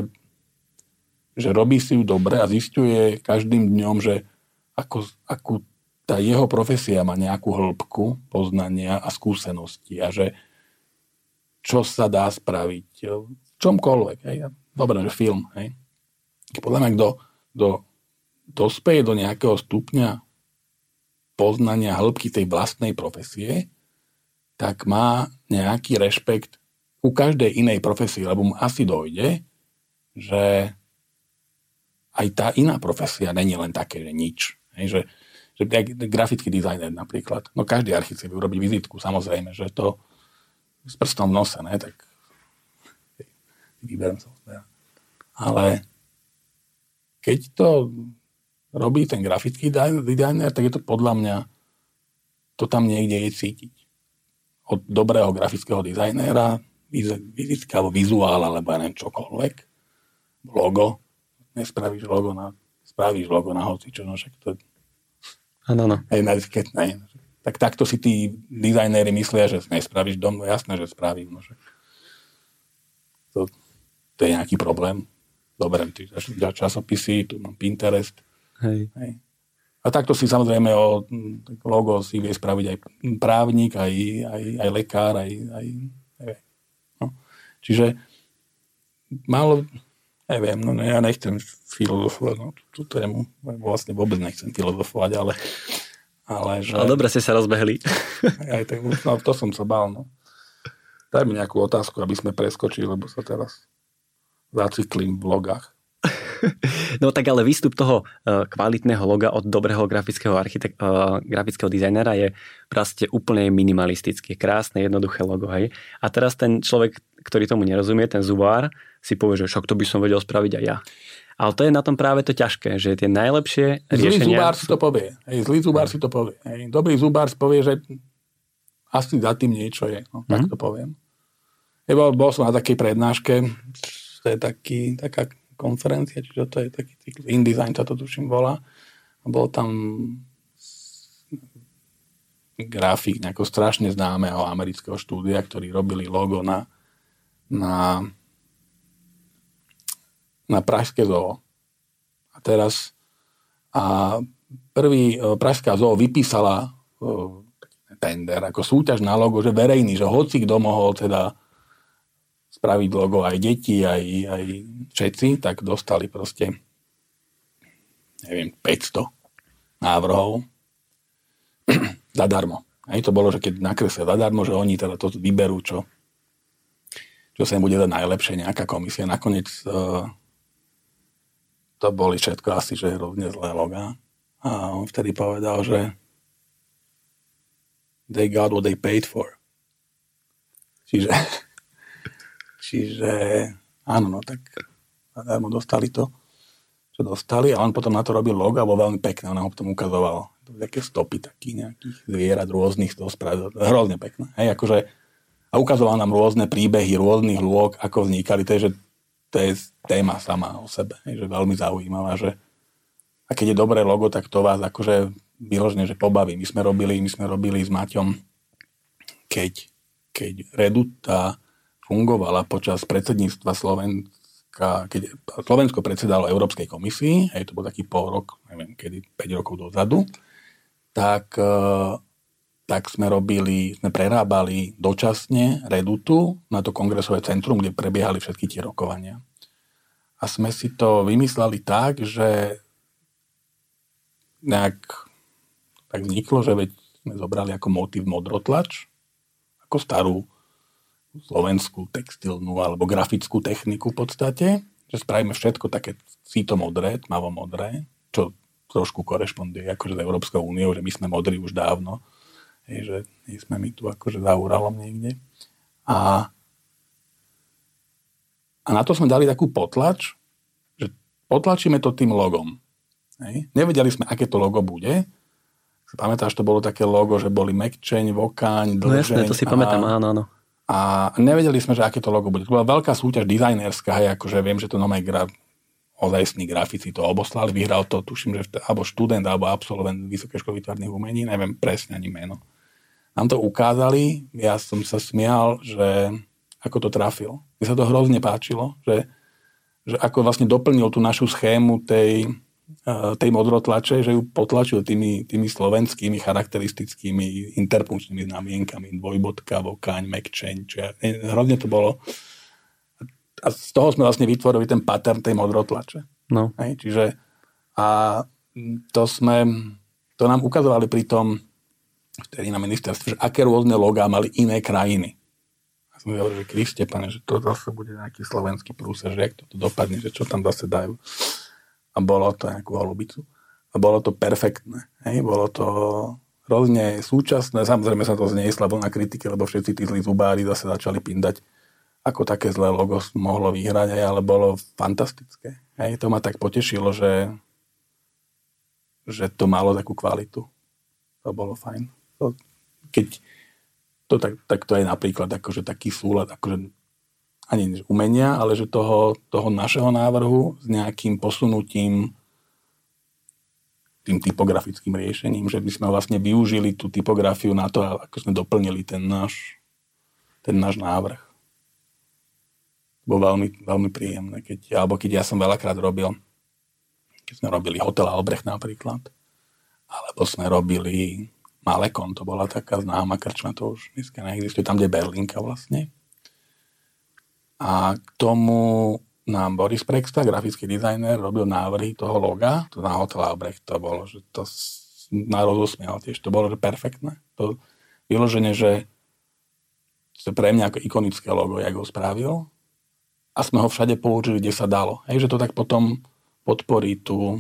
že robí si ju dobre a zistuje každým dňom, že ako, ako tá jeho profesia má nejakú hĺbku poznania a skúsenosti a že čo sa dá spraviť v čomkoľvek. Hej. Dobre, že film. Hej. Podľa mňa, kto, kto dospeje do nejakého stupňa poznania hĺbky tej vlastnej profesie, tak má nejaký rešpekt u každej inej profesie, lebo mu asi dojde, že aj tá iná profesia není len také, že nič. Hej, že, že grafický dizajner napríklad, no každý architekt vie urobiť vizitku, samozrejme, že to s prstom v nose, ne, tak vyberiem sa. Ale keď to robí ten grafický dizajner, tak je to podľa mňa, to tam niekde je cítiť. Od dobrého grafického dizajnéra, vizitka alebo vizuál, alebo ja neviem čokoľvek, logo, nespravíš logo na, spravíš logo na hoci, čo no však to ano, no. je na disket, ne. Tak takto si tí dizajnéri myslia, že nespravíš dom, no jasné, že spravíš. No však. To, to je nejaký problém. Dobre, ty časopisy, tu mám Pinterest. Hej. Hej. A takto si samozrejme o logo si vie spraviť aj právnik, aj, aj, aj lekár, aj, aj. No. Čiže málo, neviem, no ja nechcem filozofovať no, tú tému, vlastne vôbec nechcem filozofovať, ale ale, že... ale dobre ste sa rozbehli. Aj tak, no, to som sa bál, no. Daj mi nejakú otázku, aby sme preskočili, lebo sa teraz zaciklím v logách. No tak ale výstup toho eh, kvalitného loga od dobrého grafického, architek- eh, grafického dizajnera je proste úplne minimalistické, krásne, jednoduché logo. Hej. A teraz ten človek, ktorý tomu nerozumie, ten zubár, si povie, že však to by som vedel spraviť aj ja. Ale to je na tom práve to ťažké, že tie najlepšie riešenia... Zlý zubár si to povie. Hej, zlý zubár si to povie. Hej. Dobrý zubár si povie, že asi za tým niečo je. No, tak mm-hmm. to poviem. Bol, bol som na takej prednáške, to je taký, taká konferencia, čiže to je taký cyklus, InDesign sa to tuším volá. A bol tam grafik nejako strašne známeho amerického štúdia, ktorí robili logo na, na, na Pražské zoo. A teraz a prvý e, Pražská zoo vypísala e, tender ako súťaž na logo, že verejný, že hoci kto mohol teda spraviť logo aj deti, aj, aj všetci, tak dostali proste neviem, 500 návrhov zadarmo. Aj to bolo, že keď nakreslia zadarmo, že oni teda to vyberú, čo, čo sa im bude dať najlepšie, nejaká komisia. Nakoniec uh, to boli všetko asi, že hrozne zlé logá. A on vtedy povedal, že they got what they paid for. Čiže Čiže áno, no tak zadarmo dostali to. čo dostali a on potom na to robil logo a bol veľmi pekné, on ho potom ukazoval. To také stopy taký nejakých zvierat rôznych, to spravil, hrozne pekné. Hej, akože, a ukazoval nám rôzne príbehy rôznych lôk, ako vznikali, to je, že to je téma sama o sebe, hej, že veľmi zaujímavá, že a keď je dobré logo, tak to vás akože vyložne, že pobaví. My sme robili, my sme robili s Maťom, keď, keď Reduta fungovala počas predsedníctva Slovenska, keď Slovensko predsedalo Európskej komisii, hej, to bol taký pol rok, neviem, kedy, 5 rokov dozadu, tak, e, tak sme robili, sme prerábali dočasne Redutu na to kongresové centrum, kde prebiehali všetky tie rokovania. A sme si to vymysleli tak, že nejak tak vzniklo, že veď sme zobrali ako motív modrotlač, ako starú slovenskú textilnú alebo grafickú techniku v podstate, že spravíme všetko také síto modré, tmavo modré, čo trošku korešponduje akože s Európskou úniou, že my sme modrí už dávno, hej, že nie sme my tu akože za Uralom niekde. A, a na to sme dali takú potlač, že potlačíme to tým logom. Hej. Nevedeli sme, aké to logo bude. Pamätáš, to bolo také logo, že boli Mekčeň, Vokáň, Dlžeň. No jasné, to si a, pamätám, áno, áno. A nevedeli sme, že aké to logo bude. To bola veľká súťaž dizajnerská, hej, akože viem, že to nové gra, ozajstní grafici to oboslali, vyhral to, tuším, že alebo študent, alebo absolvent Vysokej školy výtvarných umení, neviem presne ani meno. Nám to ukázali, ja som sa smial, že ako to trafil. Mne sa to hrozne páčilo, že, že ako vlastne doplnil tú našu schému tej, tej modrotlače, že ju potlačil tými, tými slovenskými charakteristickými interpunkčnými znamienkami, dvojbodka, vokáň, mekčeň, čo ja, hrozne to bolo. A z toho sme vlastne vytvorili ten pattern tej modrotlače. No. Hej, čiže a to sme, to nám ukazovali pri tom, vtedy na ministerstve, že aké rôzne logá mali iné krajiny. Som hovoril, že Kriste, pane, že to zase bude nejaký slovenský prúser, že jak to dopadne, že čo tam zase dajú a bolo to nejakú holubicu. A bolo to perfektné. Hej? Bolo to hrozne súčasné. Samozrejme sa to zniesla na kritike, lebo všetci tí zlí zubári zase začali pindať, ako také zlé logo mohlo vyhrať, aj, ale bolo fantastické. Hej? To ma tak potešilo, že, že to malo takú kvalitu. To bolo fajn. To, keď to tak, tak to je napríklad akože taký súlad, akože ani umenia, ale že toho, toho našeho návrhu s nejakým posunutím tým typografickým riešením, že by sme vlastne využili tú typografiu na to, ako sme doplnili ten náš, ten náš návrh. Bolo veľmi, veľmi príjemné, keď, alebo keď ja som veľakrát robil, keď sme robili Hotel Albrecht napríklad, alebo sme robili Malekon, to bola taká známa krčma, to už dneska neexistuje, tam, kde je Berlinka vlastne a k tomu nám Boris Prexta, grafický dizajner, robil návrhy toho loga, to na Hotel Albrecht to bolo, že to na rozosmial tiež, to bolo že perfektné. To vyloženie, že to pre mňa ako ikonické logo, jak ho spravil a sme ho všade použili, kde sa dalo. Hej, že to tak potom podporí tu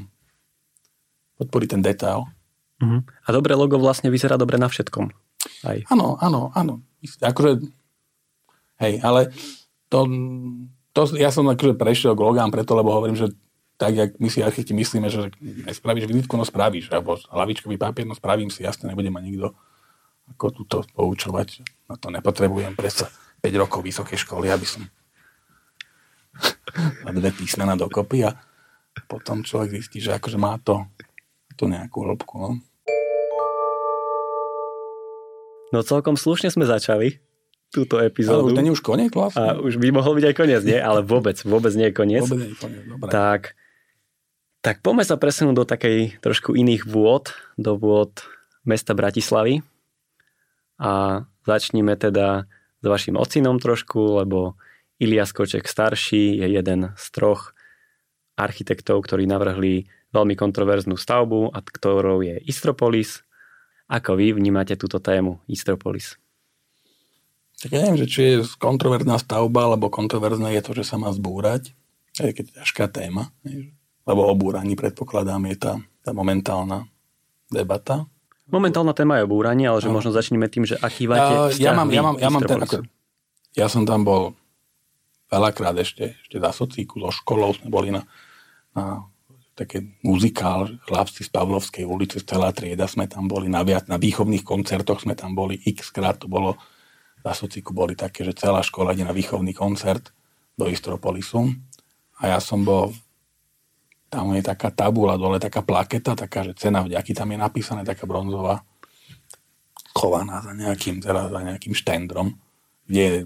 podporí ten detail. Uh-huh. A dobré logo vlastne vyzerá dobre na všetkom. Aj. Áno, áno, áno. Akože, hej, ale to, to, ja som akože prešiel k logám preto, lebo hovorím, že tak, jak my si architekti myslíme, že spravíš vizitku, no spravíš, alebo hlavičkový papier, no spravím si, jasne, nebude ma nikto ako túto poučovať. Na to nepotrebujem predsa 5 rokov vysokej školy, aby som na dve písmena dokopy a potom človek zistí, že akože má to, to nejakú hĺbku. No. no celkom slušne sme začali túto epizódu. Ale už nie už koniec vlastne? A už by mohol byť aj koniec, nie? Ale vôbec, vôbec nie je koniec. Vôbec nie je koniec, dobre. Tak, tak poďme sa presunúť do takej trošku iných vôd, do vôd mesta Bratislavy. A začníme teda s vašim ocinom trošku, lebo Ilias Koček starší je jeden z troch architektov, ktorí navrhli veľmi kontroverznú stavbu, a ktorou je Istropolis. Ako vy vnímate túto tému Istropolis? Tak ja neviem, že či je kontroverzná stavba, alebo kontroverzné je to, že sa má zbúrať. To je keď ťažká téma. Lebo o búraní predpokladám je tá, tá momentálna debata. Momentálna téma je o búraní, ale že no. možno začneme tým, že aký máte ja, ja mám, ja mám, ja mám ten, ako, ja som tam bol veľakrát ešte, ešte za socíku, so školou sme boli na, na také muzikál, chlapci z Pavlovskej ulice, celá trieda sme tam boli, na, viac, na výchovných koncertoch sme tam boli, x krát to bolo, na sociku boli také, že celá škola ide na výchovný koncert do Istropolisu a ja som bol, tam je taká tabula dole, taká plaketa, taká, že cena vďaky tam je napísané, taká bronzová, chovaná za nejakým, teda za nejakým štendrom, kde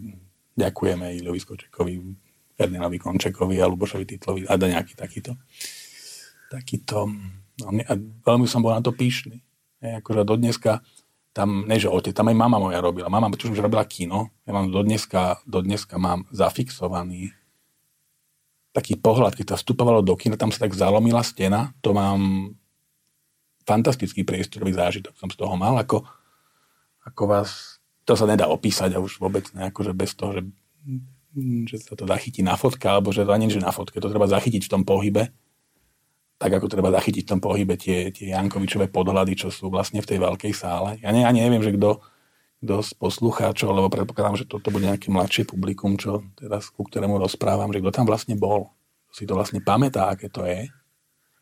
ďakujeme Ilovi Skočekovi, Ferdinandovi Končekovi a Lubošovi Titlovi a da nejaký takýto takýto, no, a veľmi som bol na to píšny. Je, akože do dneska tam, ne že otec, tam aj mama moja robila. Mama už robila kino. Ja mám do dneska, do dneska mám zafixovaný taký pohľad, keď sa vstupovalo do kina, tam sa tak zalomila stena, to mám fantastický priestorový zážitok som z toho mal, ako, ako vás, to sa nedá opísať a už vôbec ne, akože bez toho, že, že sa to zachytí na fotke, alebo že to ani že na fotke, to treba zachytiť v tom pohybe tak ako treba zachytiť v tom pohybe tie, tie Jankovičové podhľady, čo sú vlastne v tej veľkej sále. Ja ne, ani neviem, že kto, kto z poslucháčov, lebo predpokladám, že toto bude nejaké mladšie publikum, čo teraz ku ktorému rozprávam, že kto tam vlastne bol. Si to vlastne pamätá, aké to je.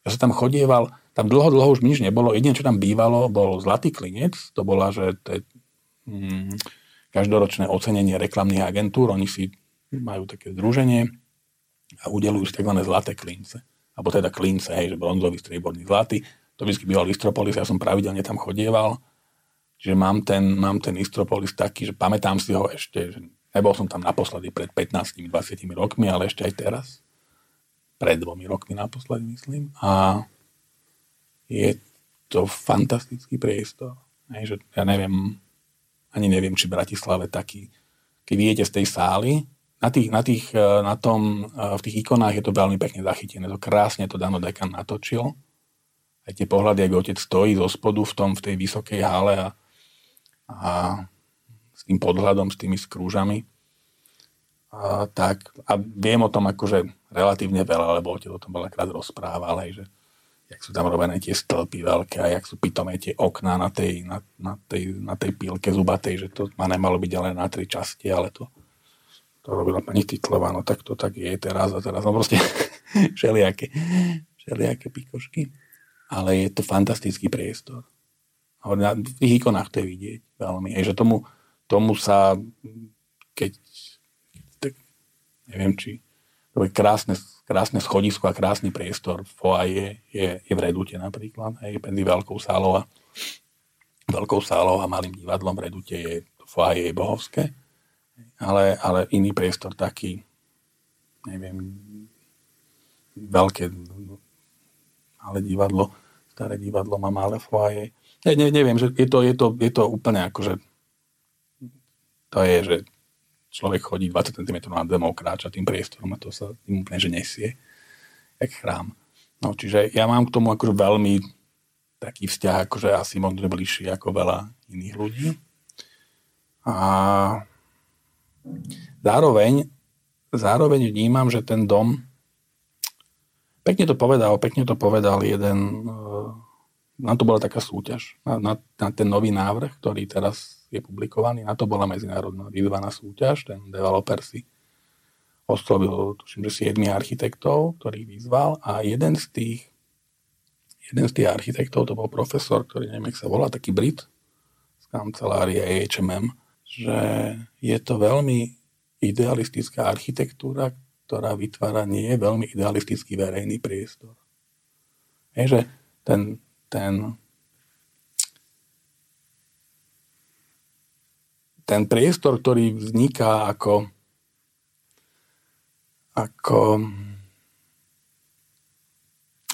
Ja sa tam chodieval, tam dlho, dlho už nič nebolo. Jediné, čo tam bývalo, bol Zlatý klinec. To bola, že to je, mm, každoročné ocenenie reklamných agentúr. Oni si majú také združenie a udelujú si tzv. zlaté klince alebo teda klince, hej, že bronzový, strieborný, zlatý. To vždy býval Istropolis, ja som pravidelne tam chodieval. Čiže mám ten, mám ten Istropolis taký, že pamätám si ho ešte, že nebol som tam naposledy pred 15-20 rokmi, ale ešte aj teraz. Pred dvomi rokmi naposledy, myslím. A je to fantastický priestor. Hej, že ja neviem, ani neviem, či v Bratislave taký, keď vidíte z tej sály, na, tých, na, tých, e, na tom, e, v tých ikonách je to veľmi pekne zachytené. To krásne to Dano Dekan natočil. Aj tie pohľady, ako otec stojí zo spodu v, tom, v tej vysokej hale a, a s tým podhľadom, s tými skrúžami. A, tak, a viem o tom akože relatívne veľa, lebo otec o tom veľakrát rozprával, aj, že jak sú tam robené tie stĺpy veľké a jak sú pitomé tie okná na tej, na, na, tej, na tej pílke zubatej, že to má nemalo byť ale na tri časti, ale to to robila pani Titlová, no tak to tak je teraz a teraz, no proste všelijaké, všelijaké pikošky. Ale je to fantastický priestor. Na tých ikonách to je vidieť veľmi. Aj že tomu, tomu sa, keď, tak, neviem, či to je krásne, krásne schodisko a krásny priestor. Foaje je, je v Redute napríklad, aj medzi veľkou sálou a veľkou sálou a malým divadlom v Redute je foaje je bohovské ale, ale iný priestor taký, neviem, veľké, ale divadlo, staré divadlo má malé foaje. Ne, ne, neviem, že je to, je, to, je to úplne ako, že to je, že človek chodí 20 cm na demo, kráča tým priestorom a to sa tým úplne, že nesie, jak chrám. No, čiže ja mám k tomu akože veľmi taký vzťah, akože asi možno bližší ako veľa iných ľudí. A Zároveň, zároveň vnímam, že ten dom, pekne to povedal, pekne to povedal jeden, eh, na to bola taká súťaž, na, na, na ten nový návrh, ktorý teraz je publikovaný, na to bola medzinárodná výzva na súťaž, ten developer si oslovil, tuším, že 7 architektov, ktorých vyzval a jeden z tých jeden z tých architektov, to bol profesor, ktorý neviem, jak sa volá, taký Brit z kancelárie HMM, že je to veľmi idealistická architektúra, ktorá vytvára nie veľmi idealistický verejný priestor. Je, že ten, ten, ten priestor, ktorý vzniká ako, ako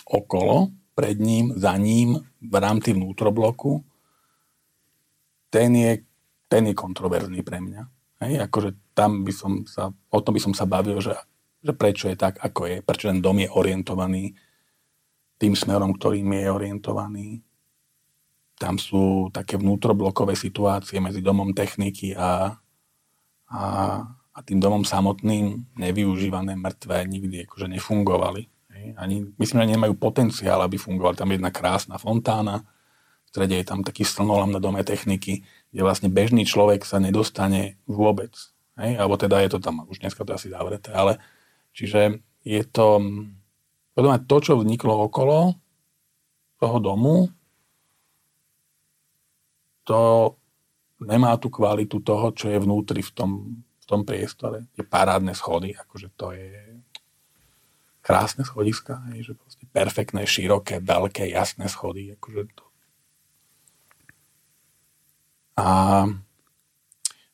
okolo, pred ním, za ním, v rámci vnútrobloku, ten je ten je kontroverzný pre mňa. Hej, akože tam by som sa, o tom by som sa bavil, že, že prečo je tak, ako je, prečo ten dom je orientovaný tým smerom, ktorým je orientovaný. Tam sú také vnútroblokové situácie medzi domom techniky a, a, a tým domom samotným nevyužívané, mŕtve, nikdy akože nefungovali. Hej. Ani, myslím, že nemajú potenciál, aby fungovali. Tam je jedna krásna fontána, v strede je tam taký slnolam na dome techniky, kde vlastne bežný človek sa nedostane vôbec. Hej? Alebo teda je to tam, už dneska to asi zavreté, ale čiže je to, Potom aj to, čo vzniklo okolo toho domu, to nemá tú kvalitu toho, čo je vnútri v tom, v tom priestore. Tie parádne schody, akože to je krásne schodiska, hej, že proste perfektné, široké, veľké, jasné schody. Akože to. A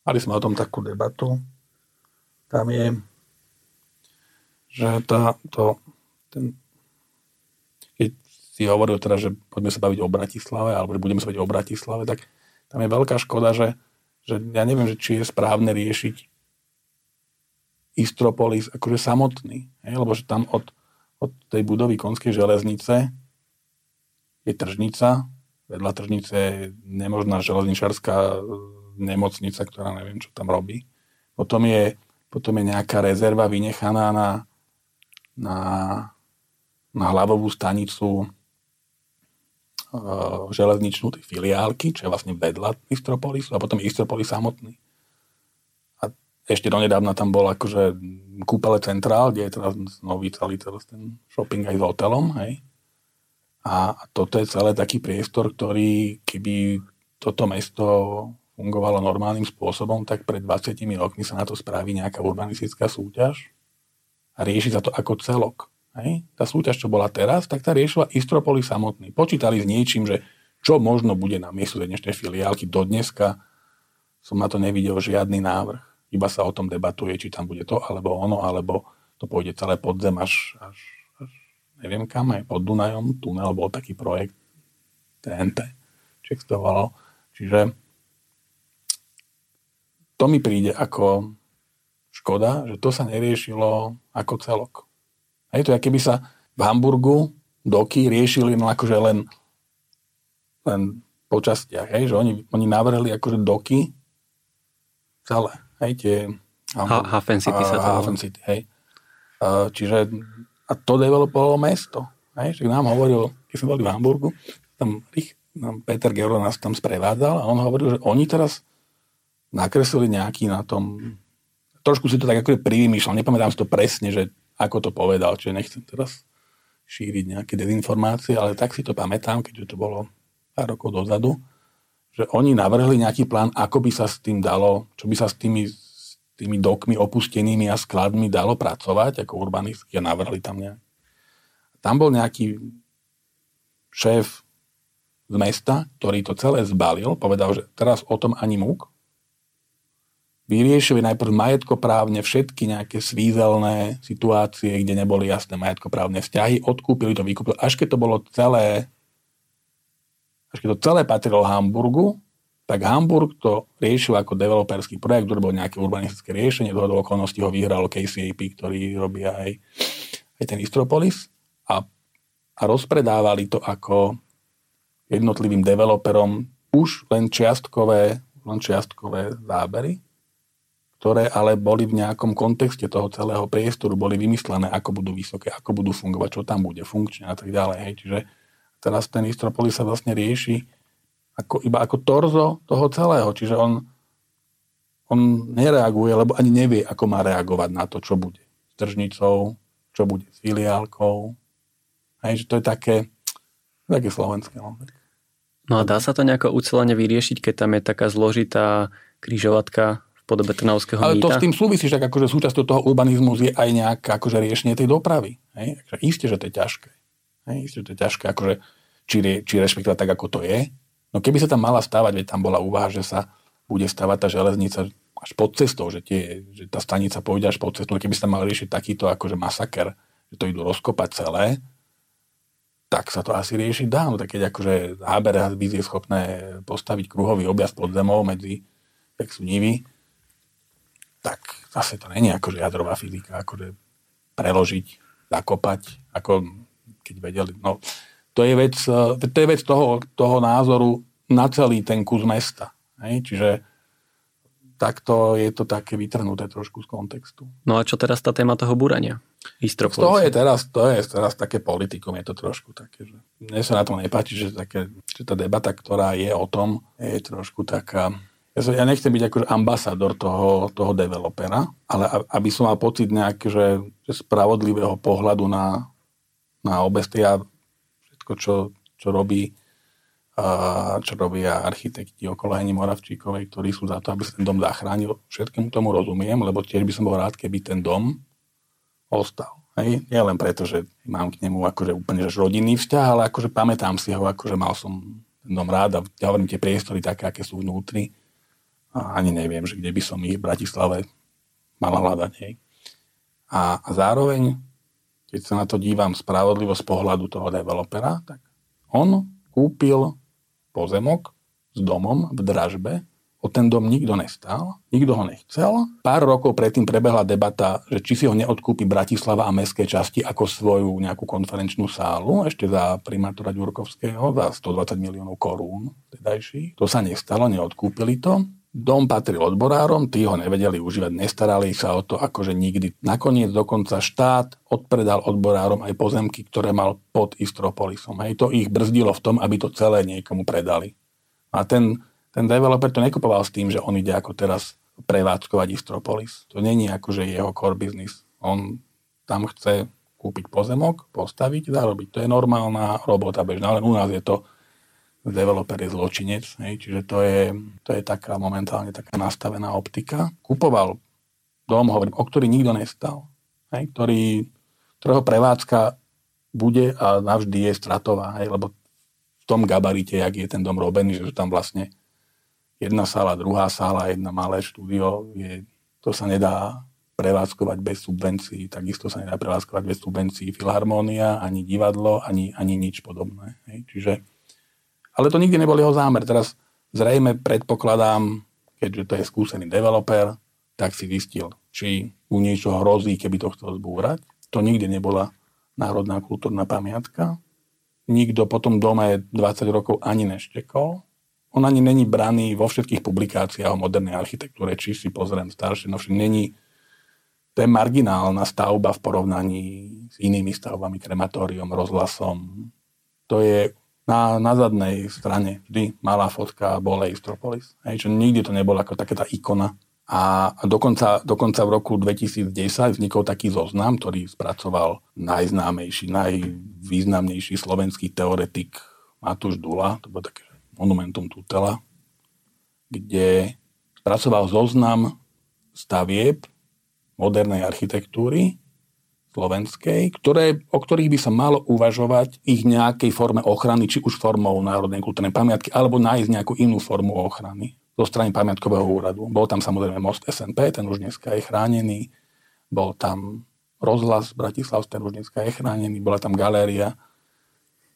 mali sme o tom takú debatu. Tam je, že tá, to, ten, keď si hovoril teda, že poďme sa baviť o Bratislave, alebo že budeme sa baviť o Bratislave, tak tam je veľká škoda, že, že ja neviem, že či je správne riešiť Istropolis akože samotný. Hej? Lebo že tam od, od tej budovy Konskej železnice je tržnica, vedľa tržnice je nemožná železničarská e, nemocnica, ktorá neviem, čo tam robí. Potom je, potom je nejaká rezerva vynechaná na, na, na hlavovú stanicu uh, železničnú tej filiálky, čo je vlastne vedľa Istropolisu a potom Istropolis samotný. A ešte donedávna tam bol akože kúpele centrál, kde je teraz nový celý teraz ten shopping aj s hotelom, hej. A, toto je celé taký priestor, ktorý keby toto mesto fungovalo normálnym spôsobom, tak pred 20 rokmi sa na to spraví nejaká urbanistická súťaž a rieši sa to ako celok. Hej? Tá súťaž, čo bola teraz, tak tá riešila Istropolis samotný. Počítali s niečím, že čo možno bude na miestu dnešnej filiálky. Do dneska som na to nevidel žiadny návrh. Iba sa o tom debatuje, či tam bude to, alebo ono, alebo to pôjde celé podzem až, až, až neviem kam, aj pod Dunajom. Tunel bol taký projekt TNT, či to volalo. Čiže to mi príde ako škoda, že to sa neriešilo ako celok. Hej, to je, keby sa v Hamburgu doky riešili no akože len, len po častiach, hej, že oni, oni navrhli akože doky celé, hej, tie ha, Hafen City sa to Hafen City, hej. čiže a to developovalo mesto, hej, že nám hovoril, keď sme boli v Hamburgu, tam nám Peter Georg nás tam sprevádzal a on hovoril, že oni teraz nakreslili nejaký na tom, trošku si to tak ako privymýšľal, nepamätám si to presne, že ako to povedal, čiže nechcem teraz šíriť nejaké dezinformácie, ale tak si to pamätám, keďže to bolo pár rokov dozadu, že oni navrhli nejaký plán, ako by sa s tým dalo, čo by sa s tými, tými dokmi opustenými a skladmi dalo pracovať, ako urbanisti a navrhli tam nejak. Tam bol nejaký šéf z mesta, ktorý to celé zbalil, povedal, že teraz o tom ani múk, vyriešili najprv majetkoprávne všetky nejaké svízelné situácie, kde neboli jasné majetkoprávne vzťahy, odkúpili to, vykúpili, až keď to bolo celé, až keď to celé patrilo Hamburgu, tak Hamburg to riešil ako developerský projekt, bol nejaké urbanistické riešenie, do okolností ho vyhralo KCAP, ktorý robí aj, aj ten Istropolis a, a rozpredávali to ako jednotlivým developerom už len čiastkové, len čiastkové zábery ktoré ale boli v nejakom kontexte toho celého priestoru, boli vymyslené, ako budú vysoké, ako budú fungovať, čo tam bude funkčne a tak ďalej. Hej. Čiže teraz ten Istropolis sa vlastne rieši ako, iba ako torzo toho celého. Čiže on, on nereaguje, lebo ani nevie, ako má reagovať na to, čo bude s tržnicou, čo bude s filiálkou. Hej, že to je také, také slovenské. No. no a dá sa to nejako ucelene vyriešiť, keď tam je taká zložitá križovatka podobe Trnavského Ale to s tým súvisí, že akože súčasťou toho urbanizmu je aj nejaké akože riešenie tej dopravy. Hej? Takže isté, že to je ťažké. Hej? Isté, že to je ťažké, akože, či, či rešpektovať tak, ako to je. No keby sa tam mala stavať, veď tam bola úvaha, že sa bude stavať tá železnica až pod cestou, že, tie, že tá stanica pôjde až pod cestou, no keby sa tam mal riešiť takýto akože masaker, že to idú rozkopať celé, tak sa to asi riešiť dá. No tak keď akože HBR je schopné postaviť kruhový objazd pod zemou medzi, tak sú nivy, tak zase to není akože jadrová fyzika, akože preložiť, zakopať, ako keď vedeli. No, to je vec, to je vec toho, toho názoru na celý ten kus mesta. Hej? Čiže takto je to také vytrhnuté trošku z kontextu. No a čo teraz tá téma toho búrania? Istropolis. To je teraz, to je teraz také politikum, je to trošku také, že mne sa na to nepáči, že, také, že tá debata, ktorá je o tom, je trošku taká, ja, sa, ja nechcem byť akože ambasador toho, toho developera, ale aby som mal pocit nejak, že, že spravodlivého pohľadu na, na obestia všetko, čo, čo robí čo robia architekti okolo Heni Moravčíkovej, ktorí sú za to, aby sa ten dom zachránil. Všetkému tomu rozumiem, lebo tiež by som bol rád, keby ten dom ostal. Hej? Nie len preto, že mám k nemu akože úplne že rodinný vzťah, ale akože pamätám si ho, akože mal som ten dom rád a ja hovorím tie priestory také, aké sú vnútri. A ani neviem, že kde by som ich v Bratislave mala hľadať. Hej? A, a zároveň, keď sa na to dívam spravodlivo z pohľadu toho developera, tak on kúpil pozemok s domom v dražbe, o ten dom nikto nestal, nikto ho nechcel. Pár rokov predtým prebehla debata, že či si ho neodkúpi Bratislava a mestské časti ako svoju nejakú konferenčnú sálu, ešte za primátora Ďurkovského, za 120 miliónov korún tedajší. To sa nestalo, neodkúpili to. Dom patril odborárom, tí ho nevedeli užívať, nestarali sa o to akože nikdy. Nakoniec dokonca štát odpredal odborárom aj pozemky, ktoré mal pod Istropolisom. Hej, to ich brzdilo v tom, aby to celé niekomu predali. A ten, ten developer to nekupoval s tým, že on ide ako teraz prevádzkovať Istropolis. To není akože jeho core business. On tam chce kúpiť pozemok, postaviť, zarobiť. To je normálna robota bežná, ale u nás je to developer je zločinec, hej, čiže to je, to je taká momentálne taká nastavená optika. Kupoval dom, hovorím, o ktorý nikto nestal, hej, ktorý, ktorého prevádzka bude a navždy je stratová, hej, lebo v tom gabarite, jak je ten dom robený, že tam vlastne jedna sála, druhá sála, jedna malé štúdio, je, to sa nedá prevádzkovať bez subvencií, takisto sa nedá prevádzkovať bez subvencií filharmónia, ani divadlo, ani, ani nič podobné. Hej. Čiže ale to nikdy nebol jeho zámer. Teraz zrejme predpokladám, keďže to je skúsený developer, tak si zistil, či mu niečo hrozí, keby to chcel zbúrať. To nikdy nebola národná kultúrna pamiatka. Nikto po tom dome 20 rokov ani neštekol. On ani není braný vo všetkých publikáciách o modernej architektúre, či si pozriem staršie, no není to je marginálna stavba v porovnaní s inými stavbami, krematóriom, rozhlasom. To je na, na zadnej strane vždy malá fotka bol Eistropolis. Hej, čo nikdy to nebolo ako taká tá ikona. A dokonca, dokonca v roku 2010 vznikol taký zoznam, ktorý spracoval najznámejší, najvýznamnejší slovenský teoretik Matúš Dula, to bol také monumentum tutela, kde spracoval zoznam stavieb modernej architektúry slovenskej, ktoré, o ktorých by sa malo uvažovať ich nejakej forme ochrany, či už formou národnej kultúrnej pamiatky, alebo nájsť nejakú inú formu ochrany zo strany pamiatkového úradu. Bol tam samozrejme most SNP, ten už dneska je chránený, bol tam rozhlas Bratislav, ten už dneska je chránený, bola tam galéria,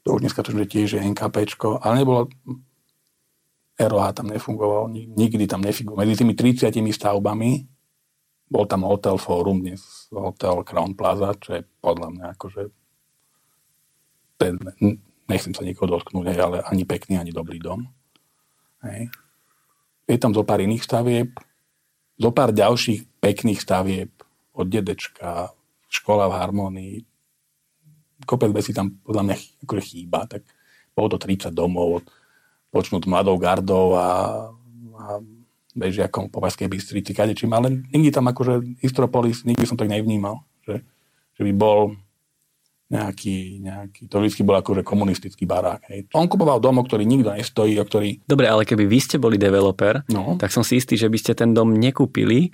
to už dneska to tiež je NKPčko, ale nebolo, ROH tam nefungoval, nikdy tam nefungoval. Medzi tými 30 stavbami bol tam hotel Forum, dnes hotel Crown Plaza, čo je podľa mňa akože ten, nechcem sa nikoho dotknúť, ale ani pekný, ani dobrý dom. Hej. Je tam zo pár iných stavieb, zo pár ďalších pekných stavieb od dedečka, škola v harmonii, kopec vecí tam podľa mňa akože chýba, tak bolo to 30 domov, počnúť mladou gardou a, a bežiakom po Vaskej Bystrici, kadečím, ale nikdy tam akože Istropolis, nikdy som tak nevnímal, že, že by bol nejaký, nejaký, to vždy bol akože komunistický barák. Hej. On kupoval dom, o ktorý nikto nestojí, o ktorý... Dobre, ale keby vy ste boli developer, no. tak som si istý, že by ste ten dom nekúpili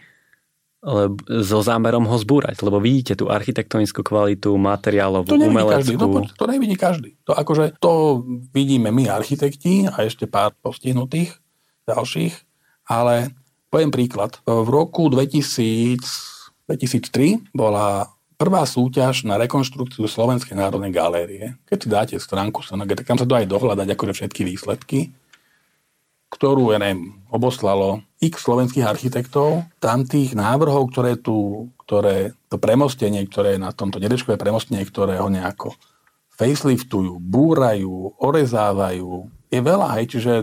so zámerom ho zbúrať, lebo vidíte tú architektonickú kvalitu, materiálovú, to umeleckú. Každý, to, to nevidí každý. To akože to vidíme my architekti a ešte pár postihnutých ďalších, ale poviem príklad. V roku 2000, 2003 bola prvá súťaž na rekonštrukciu Slovenskej národnej galérie. Keď si dáte stránku SNG, tam sa dá aj dohľadať akože všetky výsledky, ktorú, ja neviem, oboslalo x slovenských architektov. Tam tých návrhov, ktoré tu, ktoré to premostenie, ktoré je na tomto dedečkové premostenie, ktoré ho nejako faceliftujú, búrajú, orezávajú, je veľa, hej, čiže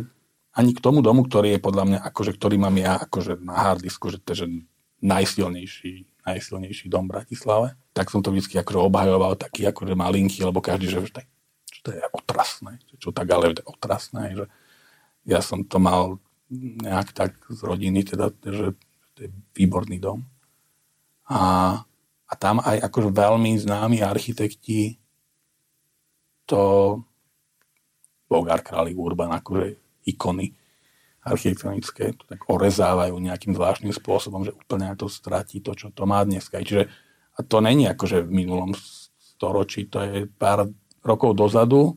ani k tomu domu, ktorý je podľa mňa, akože, ktorý mám ja akože na hardisku, že to je najsilnejší, najsilnejší dom v Bratislave, tak som to vždy akože obhajoval taký akože malinký, lebo každý, že, že, to je otrasné, čo tak ale je otrasné, že ja som to mal nejak tak z rodiny, teda, že to je výborný dom. A, a tam aj akože veľmi známi architekti to Bogár, Králik, Urban, akože ikony architektonické, to tak orezávajú nejakým zvláštnym spôsobom, že úplne to stratí to, čo to má dneska. Čiže, a to není akože v minulom storočí, to je pár rokov dozadu,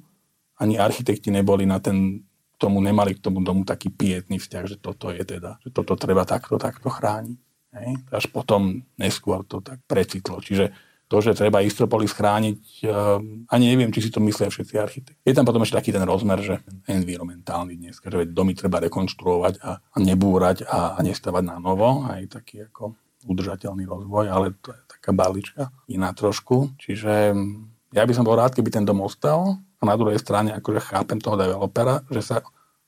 ani architekti neboli na ten, tomu nemali k tomu domu taký pietný vzťah, že toto je teda, že toto treba takto, takto chrániť. Hej? Až potom neskôr to tak precitlo. Čiže to, že treba Istropolis chrániť, uh, ani neviem, či si to myslia všetci architekti. Je tam potom ešte taký ten rozmer, že environmentálny dnes, že domy treba rekonštruovať a, nebúrať a, a nestavať na novo, aj taký ako udržateľný rozvoj, ale to je taká balička iná trošku. Čiže ja by som bol rád, keby ten dom ostal a na druhej strane akože chápem toho developera, že sa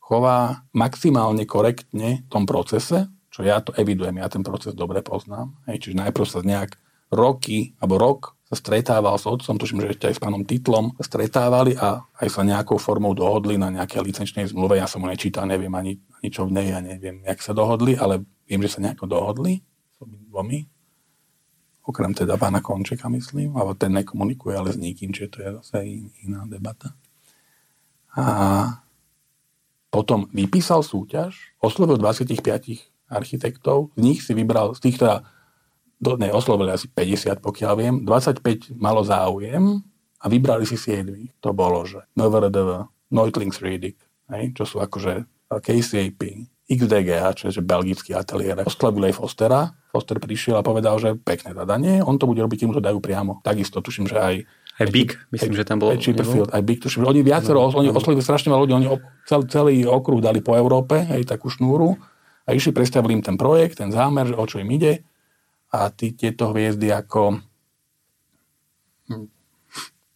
chová maximálne korektne v tom procese, čo ja to evidujem, ja ten proces dobre poznám. Hej, čiže najprv sa nejak roky, alebo rok sa stretával s otcom, tuším, že ešte aj s pánom Titlom stretávali a aj sa nejakou formou dohodli na nejaké licenčnej zmluve. Ja som mu nečítal, neviem ani, ani čo v nej, ja neviem, jak sa dohodli, ale viem, že sa nejako dohodli s dvomi. Okrem teda pána Končeka, myslím, alebo ten nekomunikuje, ale s nikým, čiže to je zase iná debata. A potom vypísal súťaž, oslovil 25 architektov, z nich si vybral, z tých teda do, ne, oslovili asi 50, pokiaľ viem, 25 malo záujem a vybrali si 7. To bolo, že MVRDV, Neutlings Riedic, hej, čo sú akože KCAP, XDGH, čo je že belgický ateliér. Oslovili aj Fostera. Foster prišiel a povedal, že pekné zadanie, on to bude robiť, tým, že dajú priamo. Takisto tuším, že aj aj Big, myslím, aj, že tam bolo. Aj Chipperfield, aj Big, tuším, oni viacero, no, oni oslovili strašne veľa ľudí, oni celý, celý okruh dali po Európe, aj takú šnúru a išli, predstavili im ten projekt, ten zámer, že o čo im ide a tí, tieto hviezdy ako...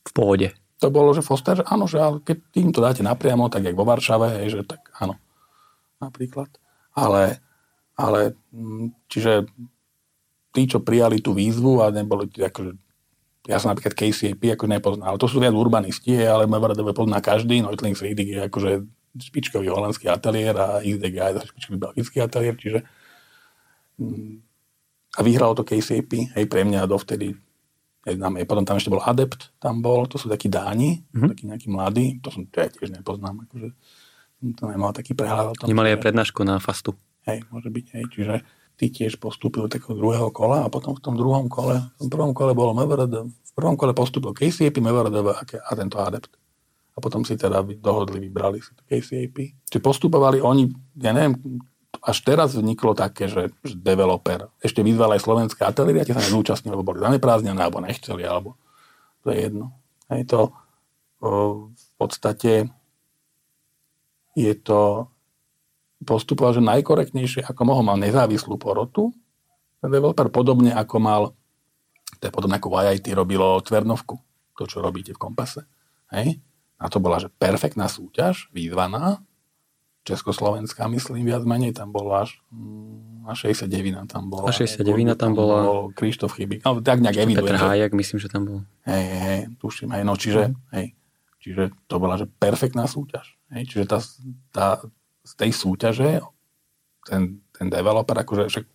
V pohode. To bolo, že Foster, áno, že ale keď tým to dáte napriamo, tak jak vo Varšave, hej, že tak áno, napríklad. Ale, ale mm, čiže tí, čo prijali tú výzvu a neboli akože ja som napríklad KCAP ako nepoznal, ale to sú viac urbanisti, ale MVRDV pozná každý, Neutlings Reading je akože špičkový holandský ateliér a XDG je špičkový belgický ateliér, čiže mm, a vyhralo to KCP, hej, pre mňa dovtedy neznáme. Potom tam ešte bol Adept, tam bol, to sú takí dáni, mm-hmm. takí nejakí mladí, to som to ja tiež nepoznám, akože to nemal taký prehľad tom. Nemali aj prednášku na fastu. Hej, môže byť, hej, čiže ty tiež postúpil do takého druhého kola a potom v tom druhom kole, v tom prvom kole bolo MVRD, v prvom kole postúpil KCAP, MVRD a tento Adept. A potom si teda dohodli, vybrali si to KCAP. Čiže postupovali oni, ja neviem, až teraz vzniklo také, že, že developer ešte vyzval aj slovenské ateliéry a tie sa nezúčastnili, lebo boli zaneprázdnené, alebo nechceli, alebo to je jedno. Hej, to v podstate je to postupoval, že najkorektnejšie, ako mohol, mal nezávislú porotu, ten developer podobne ako mal, to je podobne ako v IIT robilo Tvernovku, to, čo robíte v kompase. Hej? A to bola, že perfektná súťaž, výzvaná, Československá, myslím, viac menej, tam bola až, mm, až 69 tam bola. A 69 tam bola. Bol Krištof Chybík. No, tak nejak evidujem. Petr Hájak, myslím, že tam bol. Hej, hej, tuším, hej, no čiže, hej, čiže to bola, že perfektná súťaž. Hej, čiže tá, tá, z tej súťaže ten, ten developer, akože však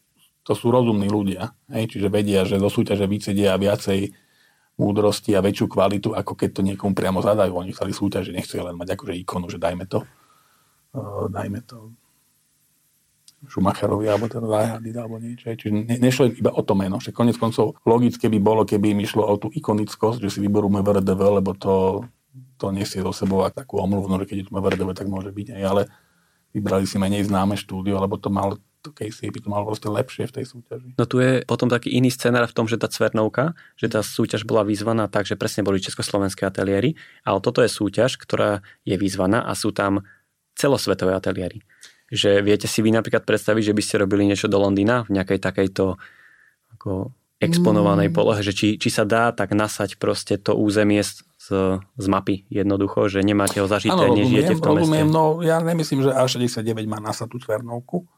to sú rozumní ľudia, hej, čiže vedia, že do súťaže vycedia viacej múdrosti a väčšiu kvalitu, ako keď to niekomu priamo zadajú. Oni chceli súťaž, že nechceli len mať akože ikonu, že dajme to dajme to, Schumacherovi alebo teda Zajhady alebo niečo. Čiže ne, nešlo iba o to meno. Však konec koncov logické by bolo, keby im išlo o tú ikonickosť, že si vyberú MVRDV, lebo to, to nesie do sebou takú omluvu, no, že keď je tu MVRDV, tak môže byť aj, ale vybrali si menej známe štúdio, lebo to mal to KCP to malo proste lepšie v tej súťaži. No tu je potom taký iný scenár v tom, že tá Cvernovka, že tá súťaž bola vyzvaná tak, že presne boli československé ateliéry, ale toto je súťaž, ktorá je vyzvaná a sú tam celosvetové ateliéry. Že viete si vy napríklad predstaviť, že by ste robili niečo do Londýna v nejakej takejto ako exponovanej mm. polohe, že či, či sa dá tak nasať proste to územie z, z mapy jednoducho, že nemáte ho zažité, ano, nežijete v tom rozumiem, meste. No ja nemyslím, že A69 má nasať tú Cvernovku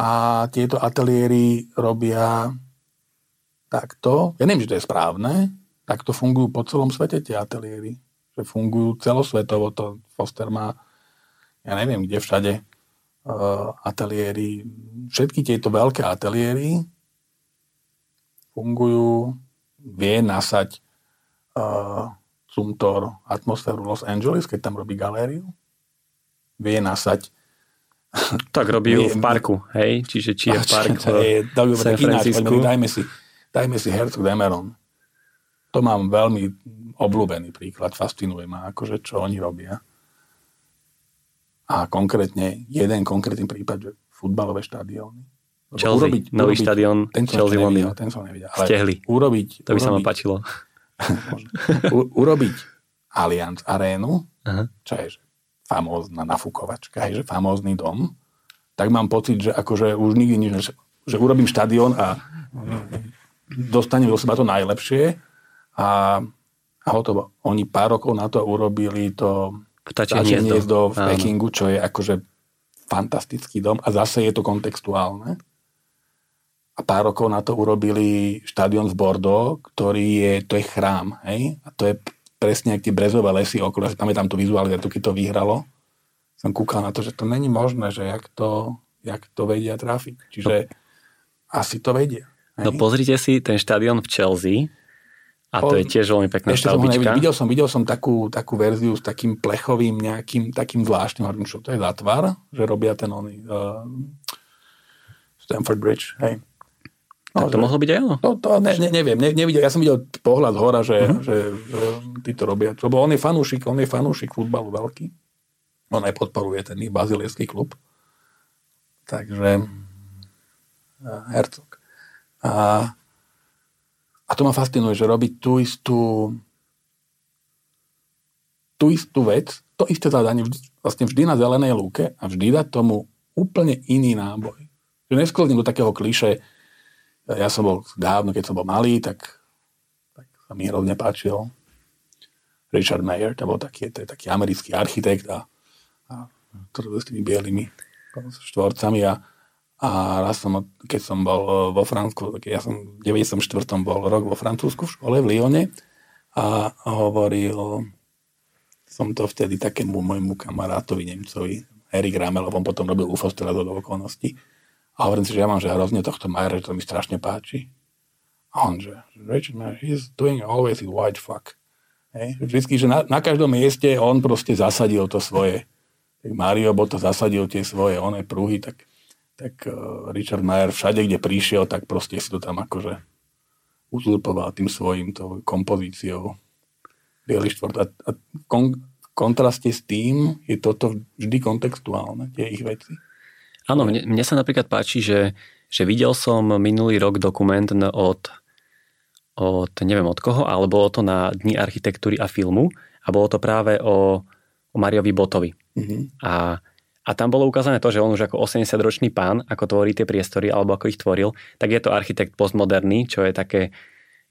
a tieto ateliéry robia takto. Ja neviem, že to je správne, takto fungujú po celom svete tie ateliéry. Že fungujú celosvetovo, to Foster má ja neviem, kde všade uh, ateliéry, všetky tieto veľké ateliéry fungujú, vie nasať uh, Sumtor atmosféru Los Angeles, keď tam robí galériu. Vie nasať tak robí v parku, hej? Čiže či je v parku San Francisco. Dajme si, dajme si Herzog Demeron. To mám veľmi obľúbený príklad, fascinuje ma, akože čo oni robia. A konkrétne, jeden konkrétny prípad, že futbalové štadióny. Chelsea, urobiť, nový urobiť, štadión Chelsea nevidel, ten som nevidel. Ale Stehli. Urobiť, to by urobiť, sa ma páčilo. u, urobiť Allianz Arénu, Aha. čo je že famózna nafúkovačka, hej, že famózny dom, tak mám pocit, že akože už nikdy nič, že, že urobím štadión a dostanem do seba to najlepšie a, a hotovo. Oni pár rokov na to urobili to Vtačie hniezdo v Pekingu, čo je akože fantastický dom a zase je to kontextuálne. A pár rokov na to urobili štadión v Bordeaux, ktorý je, to je chrám, hej? A to je presne ak tie brezové lesy okolo, ja pamätám tú vizualizáciu, keď to vyhralo, som kúkal na to, že to není možné, že jak to, jak to vedia trafiť. Čiže no. asi to vedia. Hej? No pozrite si ten štadión v Chelsea, a to o, je tiež veľmi pekná ešte stavbička. Som videl, som, videl som takú, takú verziu s takým plechovým nejakým takým zvláštnym, hovorím, čo to je za tvar, že robia ten oný uh, Stamford Bridge, hej. No, tak to že, mohlo byť aj ono? To, to ne, ne, neviem, ne, nevidel, ja som videl pohľad hora, že, uh-huh. že, že tí to robia. Lebo on je fanúšik, on je fanúšik futbalu veľký. On aj podporuje ten bazilejský klub. Takže uh, Hercog. A, a to ma fascinuje, že robiť tú istú tú istú vec, to isté zadanie vlastne vždy na zelenej lúke a vždy dať tomu úplne iný náboj. Že nesklzním do takého kliše, ja som bol dávno, keď som bol malý, tak, tak sa mi hrozne páčil Richard Mayer, to bol taký, to je taký americký architekt a, a s tými bielými štvorcami a, a raz som, keď som bol vo Francúzsku, ja som v 94. bol rok vo Francúzsku v škole v Lyone a hovoril som to vtedy takému môjmu kamarátovi Nemcovi, Erik Ramel, on potom robil UFO z do okolností a hovorím si, že ja mám že hrozne tohto Majera, že to mi strašne páči. A on, že Richard Mayer, he's doing always his white fuck. Hej? Vždycky, že na, na každom mieste on proste zasadil to svoje. Mario to zasadil tie svoje oné pruhy, tak, tak uh, Richard Mayer všade, kde prišiel, tak proste si to tam akože uzurpoval tým svojím to kompozíciou. Bielý štvrt. A, a kon, kontraste s tým je toto vždy kontextuálne, tie ich veci. Áno, mne, mne sa napríklad páči, že, že videl som minulý rok dokument od, od, neviem od koho, ale bolo to na Dni architektúry a filmu a bolo to práve o, o Mariovi Botovi. Mm-hmm. A, a tam bolo ukázané to, že on už ako 80-ročný pán, ako tvorí tie priestory alebo ako ich tvoril, tak je to architekt postmoderný, čo je také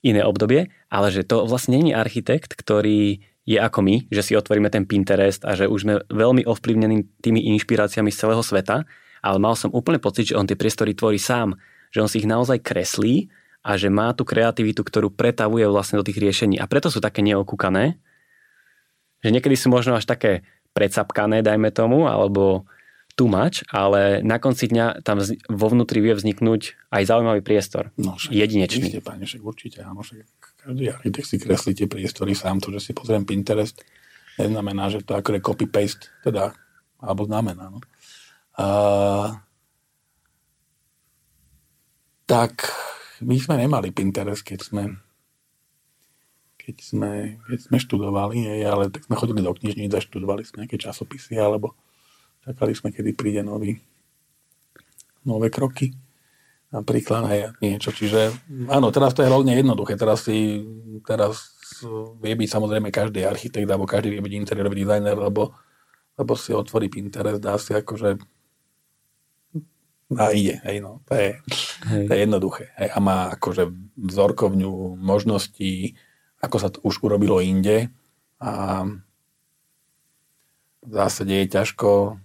iné obdobie, ale že to vlastne je architekt, ktorý je ako my, že si otvoríme ten Pinterest a že už sme veľmi ovplyvnení tými inšpiráciami z celého sveta, ale mal som úplne pocit, že on tie priestory tvorí sám, že on si ich naozaj kreslí a že má tú kreativitu, ktorú pretavuje vlastne do tých riešení. A preto sú také neokúkané, že niekedy sú možno až také predsapkané, dajme tomu, alebo too much, ale na konci dňa tam vo vnútri vie vzniknúť aj zaujímavý priestor. No, však, jedinečný. Isté, páne, však určite, áno, však každý architekt si kreslí tie priestory sám, to, že si pozriem Pinterest, neznamená, že to ako je copy-paste, teda, alebo znamená, no. Uh, tak my sme nemali Pinterest, keď sme keď sme, keď sme študovali, ale tak sme chodili do knižníc a študovali sme nejaké časopisy, alebo čakali sme, kedy príde nový, nové kroky. Napríklad aj niečo. Čiže áno, teraz to je hlavne jednoduché. Teraz si, teraz vie byť samozrejme každý architekt, alebo každý vie byť interiérový dizajner, lebo, lebo si otvorí Pinterest, dá si akože a ide, hej, no. To je, hej. to je jednoduché. Hej. A má akože vzorkovňu možností, ako sa to už urobilo inde. A v zásade je ťažko,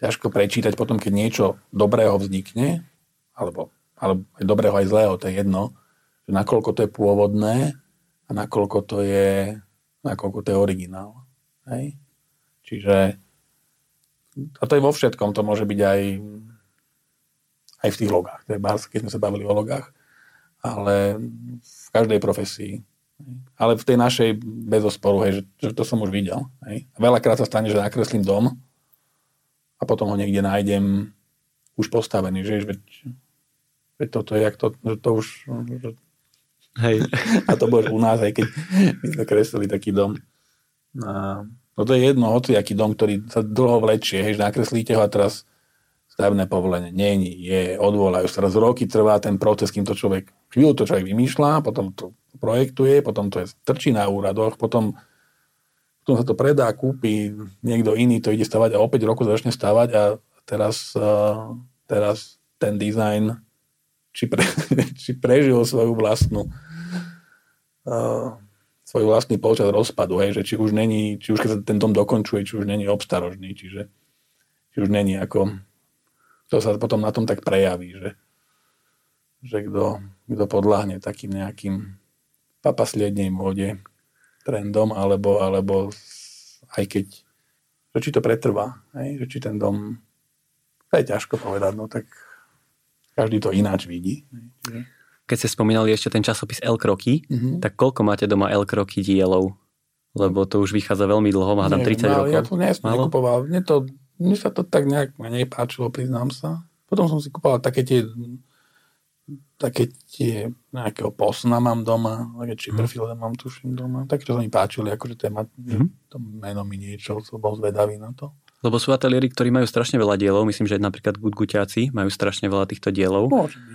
ťažko prečítať potom, keď niečo dobrého vznikne, alebo, alebo aj dobrého, aj zlého, to je jedno, že nakoľko to je pôvodné a nakoľko to je, nakoľko to je originál. Hej? Čiže a to je vo všetkom, to môže byť aj aj v tých logách. Keď sme sa bavili o logách. Ale v každej profesii Ale v tej našej bezosporu, hej, že, že to som už videl. Hej. Veľakrát sa stane, že nakreslím dom a potom ho niekde nájdem už postavený, že veď, veď toto je, jak to, že to už... Hej. A to bolo u nás, aj keď my sme kreslili taký dom. A, no to je jedno, hoci aký dom, ktorý sa dlho vlečie, hej, že nakreslíte ho a teraz stavebné povolenie. Nie, nie, je, odvolajú sa. Raz roky trvá ten proces, kým to človek, chvíľu to človek vymýšľa, potom to projektuje, potom to je trčí na úradoch, potom, potom sa to predá, kúpi, niekto iný to ide stavať a opäť roku začne stavať a teraz, teraz ten dizajn či, pre, či prežil svoju vlastnú svoj vlastný počas rozpadu, hej, že či už není, či už keď sa ten dom dokončuje, či už není obstarožný, čiže či už není ako, to sa potom na tom tak prejaví, že, že kto, kto podľahne takým nejakým papasliednej móde, trendom, alebo, alebo aj keď, že či to pretrvá, hej, že či ten dom, to je ťažko povedať, no tak každý to ináč vidí. Hej, Keď ste spomínali ešte ten časopis El Kroky, mm-hmm. tak koľko máte doma El Kroky dielov? Lebo to už vychádza veľmi dlho, má tam 30 rokov. Ja to nesmiem nekupoval. Mne, to, mne sa to tak nejak menej páčilo, priznám sa. Potom som si kupoval také tie také tie nejakého posna mám doma, také Chipperfield mm. mám tuším doma, také, čo sa mi páčili, akože to, ma, mm. to meno mi niečo, som bol zvedavý na to. Lebo sú ateliéry, ktorí majú strašne veľa dielov, myslím, že napríklad Gutguťáci majú strašne veľa týchto dielov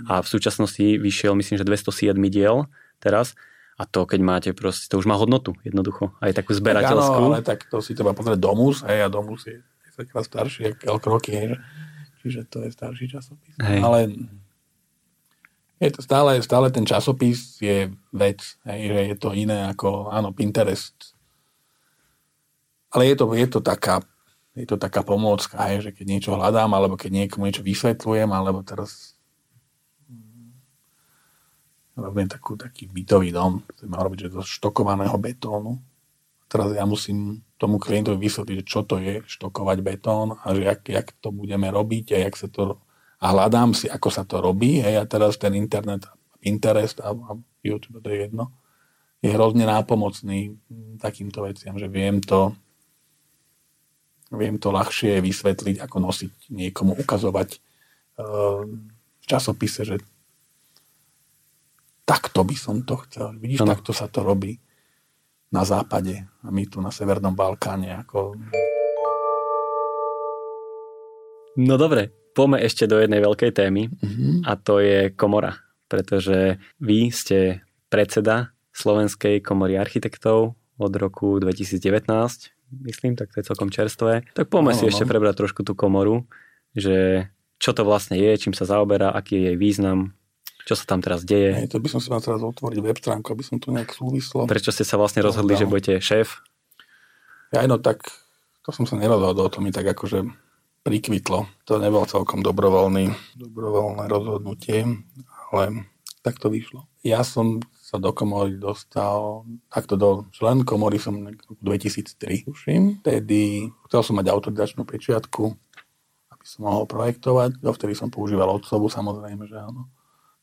a v súčasnosti vyšiel, myslím, že 207 diel teraz a to, keď máte proste, to už má hodnotu jednoducho, aj takú zberateľskú. Tak, áno, ale tak to si treba pozrieť Domus, hej, a Domus je 10 starší, ako Kroky, hej, čiže to je starší časopis. Hej. Ale je to stále, stále ten časopis je vec, hej, že je to iné ako, áno, Pinterest. Ale je to, je to taká je to taká pomôcka, hej, že keď niečo hľadám, alebo keď niekomu niečo vysvetľujem, alebo teraz robím takú, taký bytový dom, chcem robiť, že do štokovaného betónu. Teraz ja musím tomu klientovi vysvetliť, čo to je štokovať betón a že jak, jak to budeme robiť a jak sa to a hľadám si, ako sa to robí. Hej, a teraz ten internet, Pinterest a, a YouTube, to je jedno, je hrozne nápomocný takýmto veciam, že viem to, viem to ľahšie vysvetliť, ako nosiť niekomu, ukazovať uh, v časopise, že takto by som to chcel. Vidíš, ano. takto sa to robí na západe a my tu na Severnom Balkáne. Ako... No dobre, poďme ešte do jednej veľkej témy mm-hmm. a to je komora, pretože vy ste predseda Slovenskej komory architektov od roku 2019, myslím, tak to je celkom čerstvé. Tak poďme no, si no. ešte prebrať trošku tú komoru, že čo to vlastne je, čím sa zaoberá, aký je jej význam, čo sa tam teraz deje. Hej, to by som si mal teraz otvoriť web stránku, aby som to nejak súvislo. Prečo ste sa vlastne rozhodli, že budete šéf? Ja no tak, to som sa nerozhodol, to mi tak akože prikvitlo. To nebolo celkom dobrovoľný, dobrovoľné rozhodnutie, ale tak to vyšlo. Ja som sa do komory dostal, takto do člen komory som v 2003, tuším. Tedy chcel som mať autorizačnú pečiatku, aby som mohol projektovať. Dovtedy som používal otcovu, samozrejme, že áno.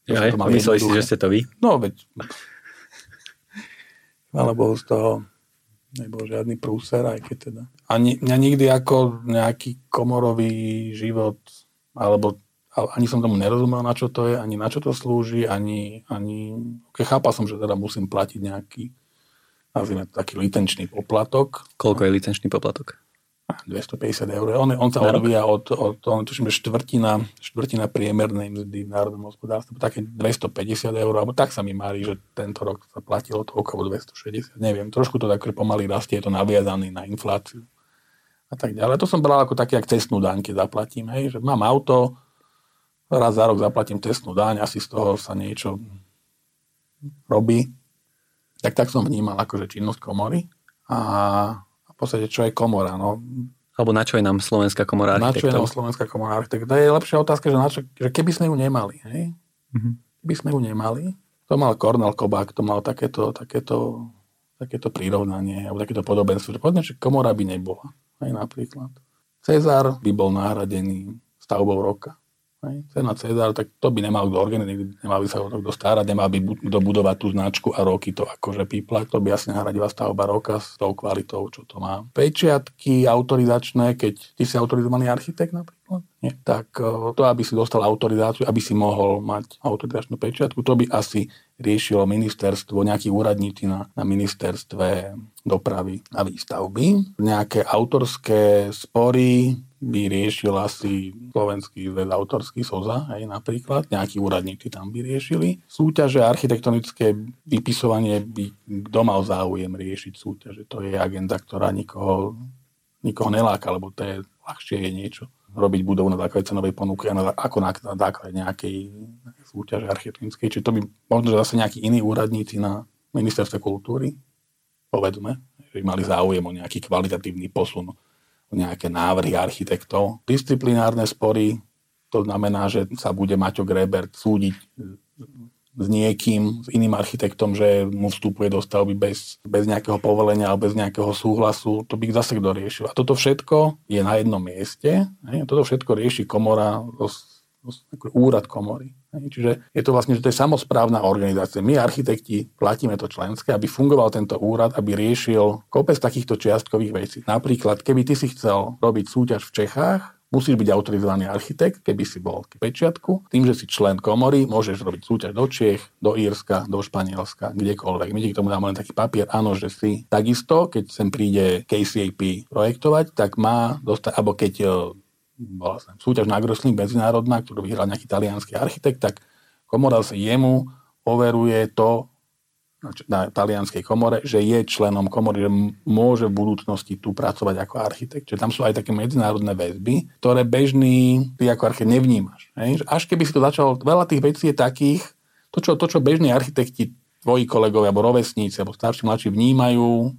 Ja, mysleli si, že ste to vy? No, veď... Alebo z toho nebol žiadny prúser, aj keď teda. Ani, mňa nikdy ako nejaký komorový život, alebo ani som tomu nerozumel, na čo to je, ani na čo to slúži, ani, ani keď chápal som, že teda musím platiť nejaký, nazvime to taký licenčný poplatok. Koľko je licenčný poplatok? 250 eur. On, on sa odvíja od, od, od tuším, štvrtina, štvrtina priemernej mzdy v národnom hospodárstve, také 250 eur, alebo tak sa mi mári, že tento rok sa platilo to okolo 260, neviem, trošku to tak pomaly rastie, je to naviazaný na infláciu a tak ďalej. To som bral ako taký, jak cestnú daň, keď zaplatím, hej, že mám auto, raz za rok zaplatím cestnú daň, asi z toho sa niečo robí. Tak tak som vnímal akože činnosť komory a podstate, čo je komora. No. Alebo na čo je nám Slovenská komora architektov? Na čo je nám Slovenská komora architektov? To je lepšia otázka, že, na čo, že keby sme ju nemali, hej? Mm-hmm. Keby sme ju nemali, to mal Kornel Kobák, to mal takéto, takéto, takéto prirovnanie, alebo takéto podobenstvo, že povedzme, že komora by nebola, aj napríklad. Cezar by bol nahradený stavbou roka. Hej, cena Cezar, tak to by nemal kto organizovať, nemal by sa o to kto starať, nemal by kto budovať tú značku a roky to akože píplať. To by asi nahradila stavba roka s tou kvalitou, čo to má. Pečiatky autorizačné, keď ty si autorizovaný architekt napríklad, tak e, to, aby si dostal autorizáciu, aby si mohol mať autorizačnú pečiatku, to by asi riešilo ministerstvo, nejakí úradníci na, na ministerstve dopravy a výstavby. Nejaké autorské spory, by riešil asi slovenský zväz autorský SOZA, aj napríklad, nejakí úradníci tam by riešili. Súťaže architektonické vypisovanie by kto mal záujem riešiť súťaže. To je agenda, ktorá nikoho, nikoho neláka, lebo to je ľahšie je niečo robiť budovu na základe cenovej ponuky ako na, na základe nejakej súťaže architektonickej. Čiže to by možno zase nejakí iní úradníci na ministerstve kultúry, povedzme, že by mali záujem o nejaký kvalitatívny posun nejaké návrhy architektov. Disciplinárne spory, to znamená, že sa bude Maťo Grebert súdiť s niekým, s iným architektom, že mu vstupuje do stavby bez, bez nejakého povolenia alebo bez nejakého súhlasu, to by zase kto riešil. A toto všetko je na jednom mieste. Hej? Toto všetko rieši komora, úrad komory. Čiže je to vlastne, že to je samozprávna organizácia. My, architekti, platíme to členské, aby fungoval tento úrad, aby riešil kopec takýchto čiastkových vecí. Napríklad, keby ty si chcel robiť súťaž v Čechách, musíš byť autorizovaný architekt, keby si bol pečiatku. Tým, že si člen komory, môžeš robiť súťaž do Čiech, do Írska, do Španielska, kdekoľvek. My ti k tomu dáme len taký papier, áno, že si. Takisto, keď sem príde KCAP projektovať, tak má dostať, alebo keď bola súťaž na Grosling medzinárodná, ktorú vyhral nejaký talianský architekt, tak komora sa jemu overuje to na talianskej komore, že je členom komory, že môže v budúcnosti tu pracovať ako architekt. Čiže tam sú aj také medzinárodné väzby, ktoré bežný ty ako architekt nevnímaš. Hej? Až keby si to začal, veľa tých vecí je takých, to čo, to, čo bežní architekti, tvoji kolegovia, alebo rovesníci, alebo starší, mladší vnímajú,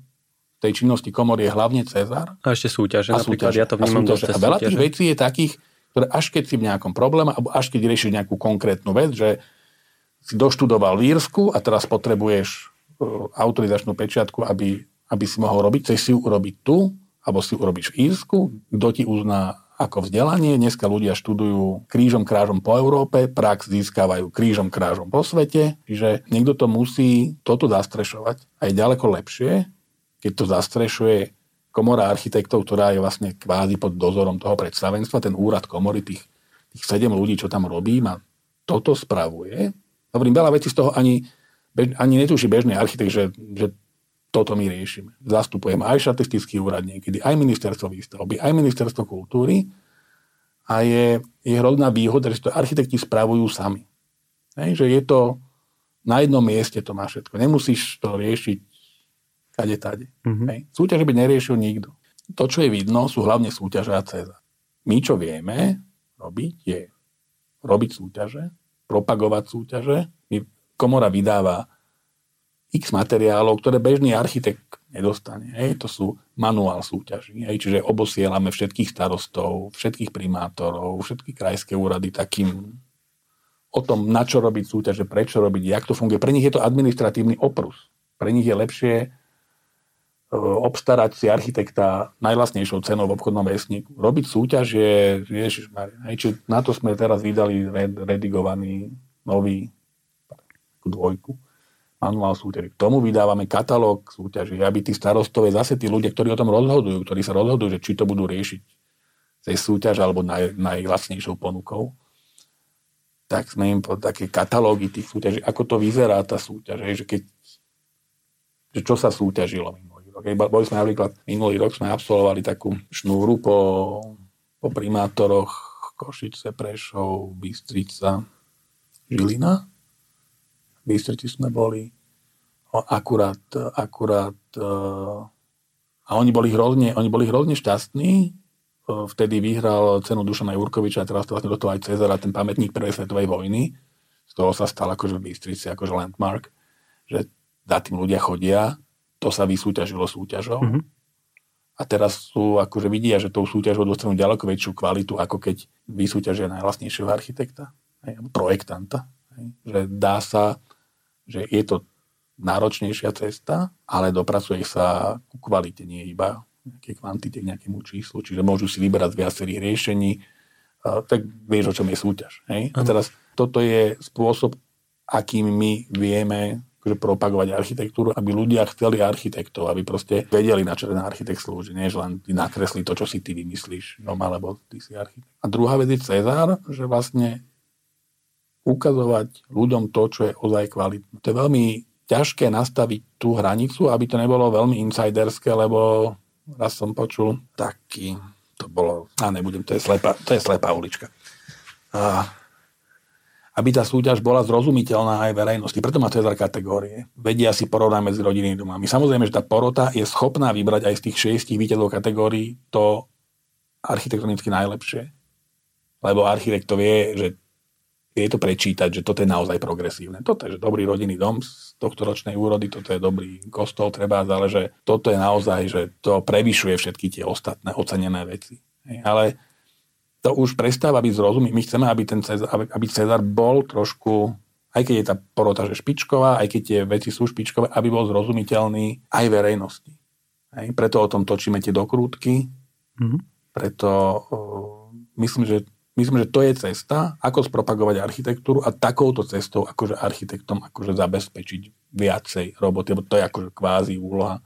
tej činnosti komory je hlavne Cezar. A ešte súťaže, a napríklad, súťaže, ja to vnímam a, súťaže. a veľa tých vecí je takých, ktoré až keď si v nejakom probléme, alebo až keď riešiš nejakú konkrétnu vec, že si doštudoval v Írsku a teraz potrebuješ uh, autorizačnú pečiatku, aby, aby si mohol robiť, chceš si ju urobiť tu, alebo si ju urobíš v Írsku, kto ti uzná ako vzdelanie. Dneska ľudia študujú krížom krážom po Európe, prax získavajú krížom krážom po svete, čiže niekto to musí toto zastrešovať a je ďaleko lepšie, keď to zastrešuje komora architektov, ktorá je vlastne kvázi pod dozorom toho predstavenstva, ten úrad komory, tých, tých sedem ľudí, čo tam robí, a toto spravuje. Hovorím, veľa vecí z toho ani, ani netuší bežný architekt, že, že toto my riešime. Zastupujem aj štatistický úrad niekedy, aj ministerstvo výstavby, aj ministerstvo kultúry a je, je hrozná výhoda, že to architekti spravujú sami. Hej, že je to na jednom mieste to má všetko. Nemusíš to riešiť kade tade. Mm-hmm. Hej. Súťaže by neriešil nikto. To, čo je vidno, sú hlavne súťaže a ceza. My, čo vieme robiť, je robiť súťaže, propagovať súťaže. My, komora vydáva x materiálov, ktoré bežný architekt nedostane. Hej. To sú manuál súťaží. Hej. Čiže obosielame všetkých starostov, všetkých primátorov, všetky krajské úrady takým o tom, na čo robiť súťaže, prečo robiť, jak to funguje. Pre nich je to administratívny oprus. Pre nich je lepšie obstarať si architekta najlasnejšou cenou v obchodnom vesníku. Robiť súťaž je, ježišmarja, či na to sme teraz vydali red, redigovaný nový dvojku, manuál súťaži. K tomu vydávame katalóg súťaží, aby tí starostové, zase tí ľudia, ktorí o tom rozhodujú, ktorí sa rozhodujú, že či to budú riešiť cez súťaž alebo naj, najlacnejšou ponukou, tak sme im také katalógy tých súťaží, ako to vyzerá tá súťaž, že keď že čo sa súťažilo Okay, boli sme napríklad, minulý rok sme absolvovali takú šnúru po, po primátoroch Košice, Prešov, Bystrica, Žilina. V Bystrici sme boli akurát, akurát a oni boli hrozne, oni boli hrozne šťastní, vtedy vyhral cenu Dušana Jurkoviča a teraz to vlastne do toho aj Cezara, ten pamätník prvej svetovej vojny. Z toho sa stal akože v Bystrici, akože landmark, že za tým ľudia chodia to sa vysúťažilo súťažou. Mm-hmm. A teraz sú, akože vidia, že tou súťažou dostanú ďaleko väčšiu kvalitu, ako keď vysúťažia najvlastnejšieho architekta, hej, projektanta. Hej, že dá sa, že je to náročnejšia cesta, ale dopracuje sa ku kvalite, nie iba nejaké kvantite, k nejakému číslu. Čiže môžu si vyberať z viacerých riešení tak vieš, o čom je súťaž. Hej? A teraz toto je spôsob, akým my vieme akože propagovať architektúru, aby ľudia chceli architektov, aby proste vedeli, na čo ten architekt slúži, nie len nakresli to, čo si ty vymyslíš doma, lebo ty si architekt. A druhá vec je Cezar, že vlastne ukazovať ľuďom to, čo je ozaj kvalitné. To je veľmi ťažké nastaviť tú hranicu, aby to nebolo veľmi insiderské, lebo raz som počul taký, to bolo, a nebudem, to je slepá, to je slepá ulička. A aby tá súťaž bola zrozumiteľná aj verejnosti. Preto má Cezar kategórie. Vedia si porovnať medzi rodinnými domami. Samozrejme, že tá porota je schopná vybrať aj z tých šiestich víťazov kategórií to architektonicky najlepšie. Lebo architekt to vie, že vie to prečítať, že toto je naozaj progresívne. Toto je že dobrý rodinný dom z tohto ročnej úrody, toto je dobrý kostol, treba, ale že toto je naozaj, že to prevyšuje všetky tie ostatné ocenené veci. Ale to už prestáva byť zrozumý. My chceme, aby, ten Cezar, aby Cezar bol trošku, aj keď je tá porota že špičková, aj keď tie veci sú špičkové, aby bol zrozumiteľný aj verejnosti. Hej? Preto o tom točíme tie dokrútky. Mm-hmm. Preto uh, myslím, že Myslím, že to je cesta, ako spropagovať architektúru a takouto cestou akože architektom akože zabezpečiť viacej roboty, lebo to je akože kvázi úloha,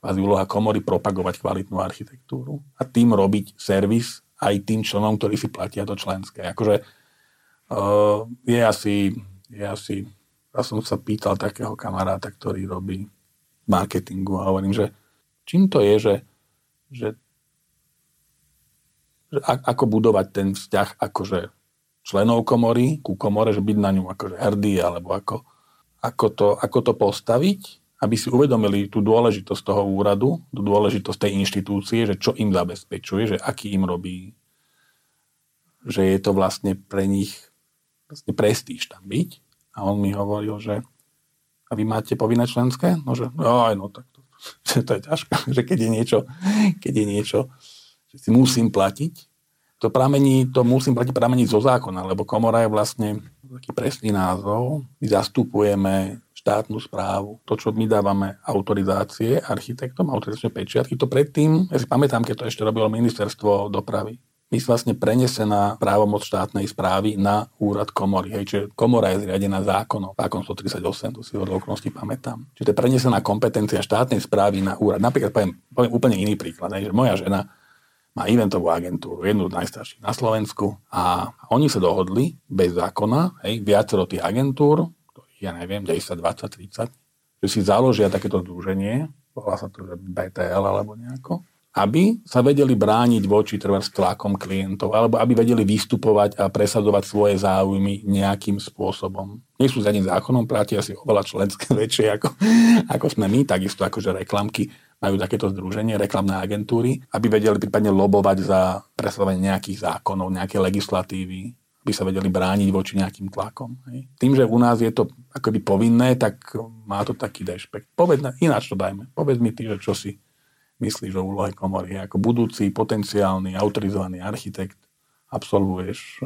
kvázi úloha komory propagovať kvalitnú architektúru a tým robiť servis aj tým členom, ktorí si platia to členské. Akože uh, je asi, je asi, ja som sa pýtal takého kamaráta, ktorý robí marketingu a hovorím, že čím to je, že, že, že ako budovať ten vzťah akože členov komory ku komore, že byť na ňu akože hrdý, alebo ako, ako, to, ako to postaviť, aby si uvedomili tú dôležitosť toho úradu, tú dôležitosť tej inštitúcie, že čo im zabezpečuje, že aký im robí, že je to vlastne pre nich vlastne prestíž tam byť. A on mi hovoril, že a vy máte povinné členské? No, že no, aj no tak to, to je ťažké, že keď je niečo, keď je niečo, že si musím platiť, to pramení, to musím platiť pramení zo zákona, lebo komora je vlastne taký presný názov. My zastupujeme štátnu správu. To, čo my dávame autorizácie architektom, autorizačné pečiatky, to predtým, ja si pamätám, keď to ešte robilo ministerstvo dopravy, my vlastne prenesená právomoc štátnej správy na úrad komory. Hej, čiže komora je zriadená zákonom, zákon 138, to si ho do okolností pamätám. Čiže to je prenesená kompetencia štátnej správy na úrad. Napríklad poviem, poviem úplne iný príklad, hej, že moja žena má eventovú agentúru, jednu z najstarších na Slovensku a oni sa dohodli bez zákona, hej, viacero tých agentúr, ja neviem, 10, 20, 30, že si založia takéto združenie, volá sa to, že BTL alebo nejako, aby sa vedeli brániť voči s tlakom klientov, alebo aby vedeli vystupovať a presadzovať svoje záujmy nejakým spôsobom. Nie sú za ním zákonom, platia si oveľa členské väčšie ako, ako sme my, takisto akože reklamky majú takéto združenie, reklamné agentúry, aby vedeli prípadne lobovať za presadzovanie nejakých zákonov, nejaké legislatívy, by sa vedeli brániť voči nejakým tlakom. Hej. Tým, že u nás je to akoby povinné, tak má to taký dešpekt. Povedz, ináč to dajme. Povedz mi ty, že čo si myslíš o úlohe komory. Ako budúci potenciálny autorizovaný architekt absolvuješ,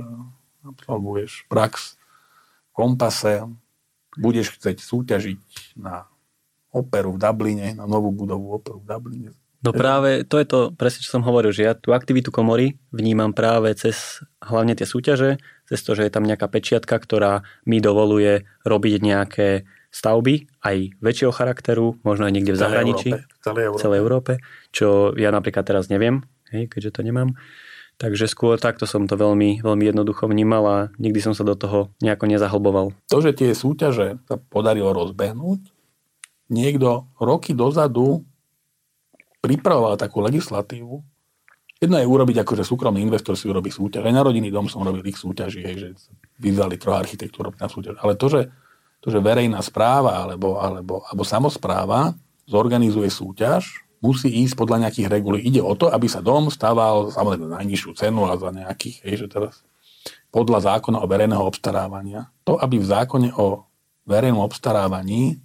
absolvuješ prax v kompase, budeš chcieť súťažiť na operu v Dubline, na novú budovu operu v Dubline No práve to je to presne, čo som hovoril, že ja tú aktivitu komory vnímam práve cez hlavne tie súťaže, cez to, že je tam nejaká pečiatka, ktorá mi dovoluje robiť nejaké stavby, aj väčšieho charakteru, možno aj niekde v zahraničí, Európe, celej Európe. celej Európe, čo ja napríklad teraz neviem, hej, keďže to nemám. Takže skôr takto som to veľmi, veľmi jednoducho vnímal a nikdy som sa do toho nejako nezahlboval. To, že tie súťaže sa podarilo rozbehnúť, niekto roky dozadu pripravoval takú legislatívu. Jedno je urobiť, akože súkromný investor si urobí súťaž. Aj na rodinný dom som robil ich súťaži, hej, že vyzvali troch architektúr na súťaž. Ale to, že, to, že verejná správa alebo, alebo, alebo samozpráva zorganizuje súťaž, musí ísť podľa nejakých regulí. Ide o to, aby sa dom stával samozrejme na najnižšiu cenu a za nejakých, hej, že teraz podľa zákona o verejného obstarávania. To, aby v zákone o verejnom obstarávaní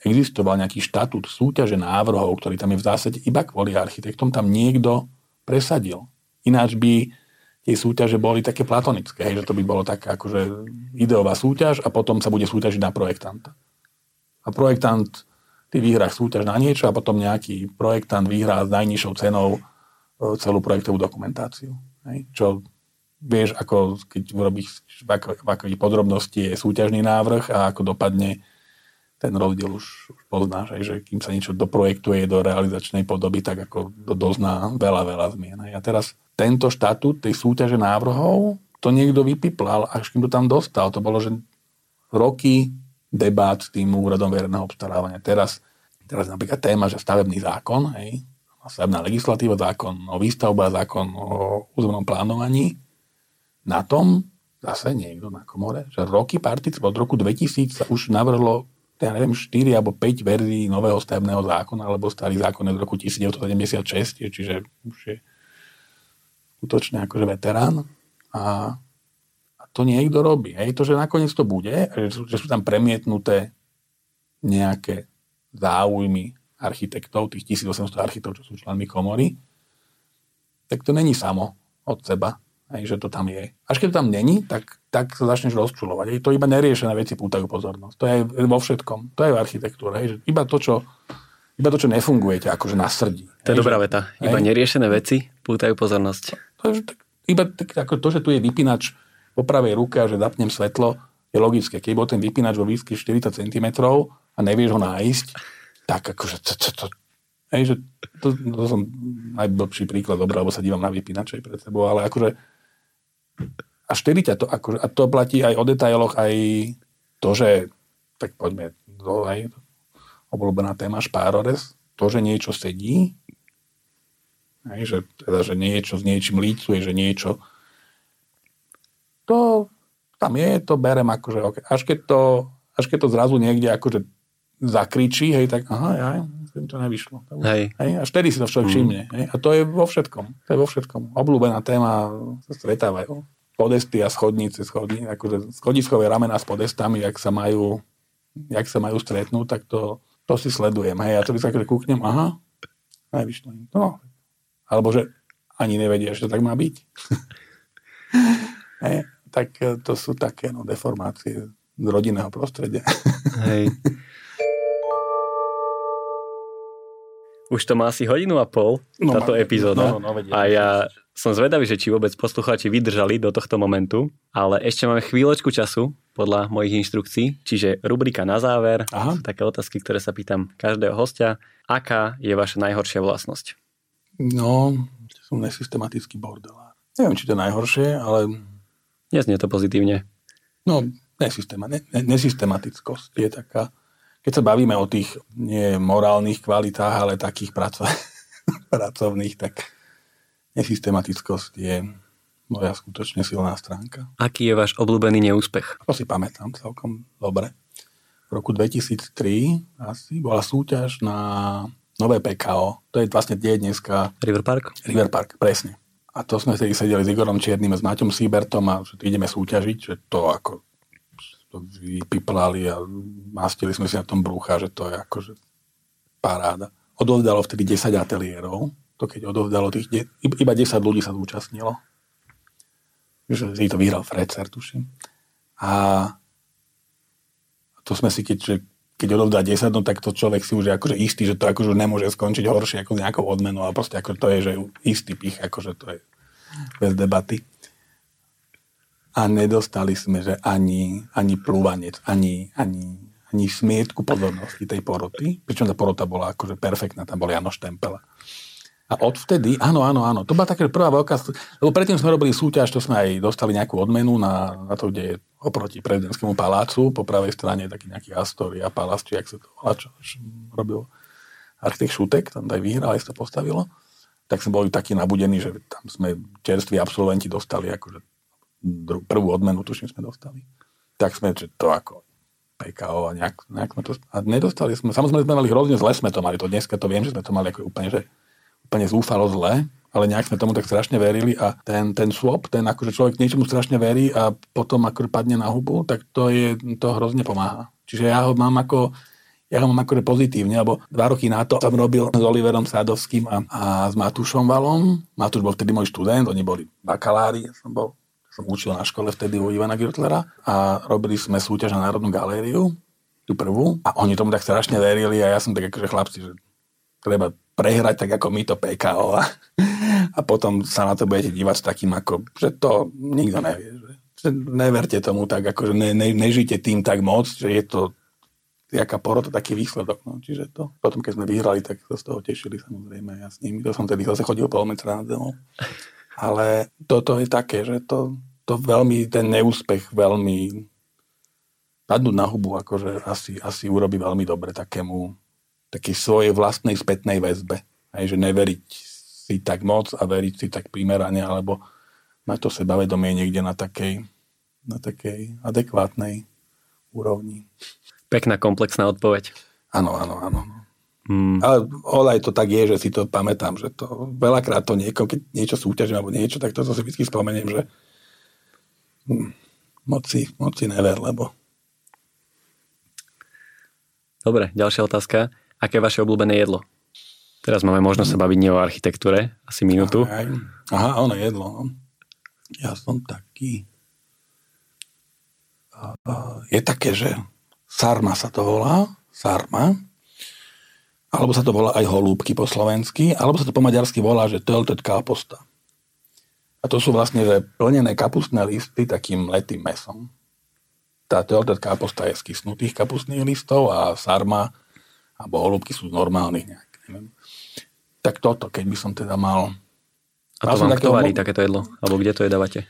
existoval nejaký štatút súťaže návrhov, ktorý tam je v zásade iba kvôli architektom, tam niekto presadil. Ináč by tie súťaže boli také platonické, hej, že to by bolo taká akože ideová súťaž a potom sa bude súťažiť na projektanta. A projektant, ty vyhráš súťaž na niečo a potom nejaký projektant vyhrá s najnižšou cenou e, celú projektovú dokumentáciu. Hej, čo vieš, ako keď urobíš v, akých podrobnosti je súťažný návrh a ako dopadne ten rozdiel už, už poznáš, aj, že kým sa niečo doprojektuje do realizačnej podoby, tak ako to dozná veľa, veľa zmien. A teraz tento štatút tej súťaže návrhov, to niekto vypiplal, až kým to tam dostal. To bolo, že roky debát s tým úradom verejného obstarávania. Teraz, teraz napríklad téma, že stavebný zákon, hej, stavebná legislatíva, zákon o výstavbe, zákon o územnom plánovaní, na tom zase niekto na komore, že roky particip od roku 2000 sa už navrhlo ja neviem, 4 alebo 5 verzií nového stavebného zákona, alebo starý zákon z roku 1976, čiže už je skutočne akože veterán. A, a to niekto robí. Hej, to, že nakoniec to bude, že sú, že sú tam premietnuté nejaké záujmy architektov, tých 1800 architektov, čo sú členmi komory, tak to není samo od seba hej, že to tam je. Až keď to tam není, tak, tak sa začneš rozčulovať. Hej. To iba neriešené veci pútajú pozornosť. To je vo všetkom. To je v architektúre. Hej, že iba to, čo iba to, čo nefunguje, ťa akože nasrdí. To je hej, dobrá že, veta. Iba hej. neriešené veci pútajú pozornosť. To je, tak, iba tak, ako to, že tu je vypínač po pravej ruke a že zapnem svetlo, je logické. Keď bol ten vypínač vo výške 40 cm a nevieš ho nájsť, tak akože to, to, to, hej, že to, to som najblbší príklad, dobrý, lebo sa dívam na vypínače pred sebou, ale akože a štyri ťa to, ako, a to platí aj o detailoch, aj to, že, tak poďme, to aj obľúbená téma špárores, to, že niečo sedí, aj, že, teda, že niečo s niečím lícuje, že niečo, to tam je, to berem akože, okay. až, keď to, až keď to zrazu niekde akože zakričí, hej, tak aha, ja, to nevyšlo. Hej. hej. Až tedy si to človek mm. všimne. Hej. A to je vo všetkom. To je vo všetkom. Obľúbená téma sa stretávajú. Podesty a schodnice, schodní, akože schodiskové ramena s podestami, jak sa majú, jak sa majú stretnúť, tak to, to si sledujem. Hej. A to sa akože kúknem, aha, nevyšlo im. No. Alebo že ani nevedia, že to tak má byť. hej. Tak e, to sú také no, deformácie z rodinného prostredia. Hej. Už to má asi hodinu a pol, no, táto epizóda. No, no, no, a ja som zvedavý, že či vôbec poslucháči vydržali do tohto momentu, ale ešte máme chvíľočku času podľa mojich inštrukcií, čiže rubrika na záver, Aha. sú také otázky, ktoré sa pýtam každého hostia. Aká je vaša najhoršia vlastnosť? No, som nesystematický bordelár. Neviem, či to je najhoršie, ale... Neznie to pozitívne. No, nesystema, ne, nesystematickosť je taká keď sa bavíme o tých nie morálnych kvalitách, ale takých praco- pracovných, tak nesystematickosť je moja skutočne silná stránka. Aký je váš obľúbený neúspech? To si pamätám celkom dobre. V roku 2003 asi bola súťaž na nové PKO. To je vlastne kde je dneska... River Park? River Park, presne. A to sme si sedeli s Igorom Čiernym a s Maťom Siebertom a že ideme súťažiť, že to ako vypiplali a mastili sme si na tom brúcha, že to je akože paráda. Odovzdalo vtedy 10 ateliérov, to keď odovzdalo tých, de- iba 10 ľudí sa zúčastnilo. Že si to vyhral Frecer, tuším. A to sme si, keď, že keď odovzdá 10, no tak to človek si už je akože istý, že to akože nemôže skončiť horšie ako s nejakou odmenou, ale proste ako to je, že istý pich, akože to je bez debaty a nedostali sme, že ani, ani plúvanec, ani, ani, ani smietku pozornosti tej poroty, pričom tá porota bola akože perfektná, tam bol Jano Štempela. A odvtedy, áno, áno, áno, to bola taká prvá veľká, lebo predtým sme robili súťaž, to sme aj dostali nejakú odmenu na, na to, kde je oproti prezidentskému palácu, po pravej strane taký nejaký Astoria palác, či jak sa to volá, čo robil architekt Šutek, tam aj vyhral, aj sa to postavilo, tak sme boli takí nabudení, že tam sme čerství absolventi dostali akože prvú odmenu, tuším, sme dostali. Tak sme, že to ako PKO a nejak, nejak sme to... A nedostali sme, samozrejme sme mali hrozne zle, sme to mali, to dneska to viem, že sme to mali ako úplne, že úplne zúfalo zle, ale nejak sme tomu tak strašne verili a ten, ten swap, ten akože človek niečomu strašne verí a potom ako padne na hubu, tak to je, to hrozne pomáha. Čiže ja ho mám ako, ja ho mám akože pozitívne, lebo dva roky na to som robil s Oliverom Sádovským a, a s Matúšom Valom. Matúš bol vtedy môj študent, oni boli bakalári, ja som bol som učil na škole vtedy u Ivana Girtlera a robili sme súťaž na Národnú galériu, tú prvú, a oni tomu tak strašne verili a ja som tak akože chlapci, že treba prehrať tak ako my to PKO a, a potom sa na to budete dívať s takým ako, že to nikto nevie. Že, že neverte tomu tak, ako, že ne, ne, nežite tým tak moc, že je to jaká porota, taký výsledok. No. Čiže to, potom keď sme vyhrali, tak sa z toho tešili samozrejme ja s nimi. To som tedy zase chodil pol metra nad zemou. Ale toto je také, že to, to veľmi, ten neúspech veľmi padnúť na hubu, akože asi, asi urobí veľmi dobre takému, takej svojej vlastnej spätnej väzbe. Hej, že neveriť si tak moc a veriť si tak primerane, alebo mať to sebavedomie niekde na takej, na takej adekvátnej úrovni. Pekná komplexná odpoveď. Áno, áno, áno. Hmm. Ale olaj to tak je, že si to pamätám, že to veľakrát to niekoho, keď niečo súťažím alebo niečo, tak to si vždy spomeniem, že hm, moci, moci never, lebo Dobre, ďalšia otázka. Aké je vaše obľúbené jedlo? Teraz máme možnosť sa baviť nie o architektúre, asi minútu. Aj, aha, ono jedlo. No. Ja som taký... Je také, že sarma sa to volá, sarma, alebo sa to volá aj holúbky po slovensky, alebo sa to po maďarsky volá, že töltet káposta. A to sú vlastne že plnené kapustné listy takým letým mesom tá teotet kaposta je z kysnutých kapustných listov a sarma alebo holúbky sú normálnych nejak, neviem. Tak toto, keď by som teda mal... A to vám kto varí takéto jedlo? Alebo kde to jedávate?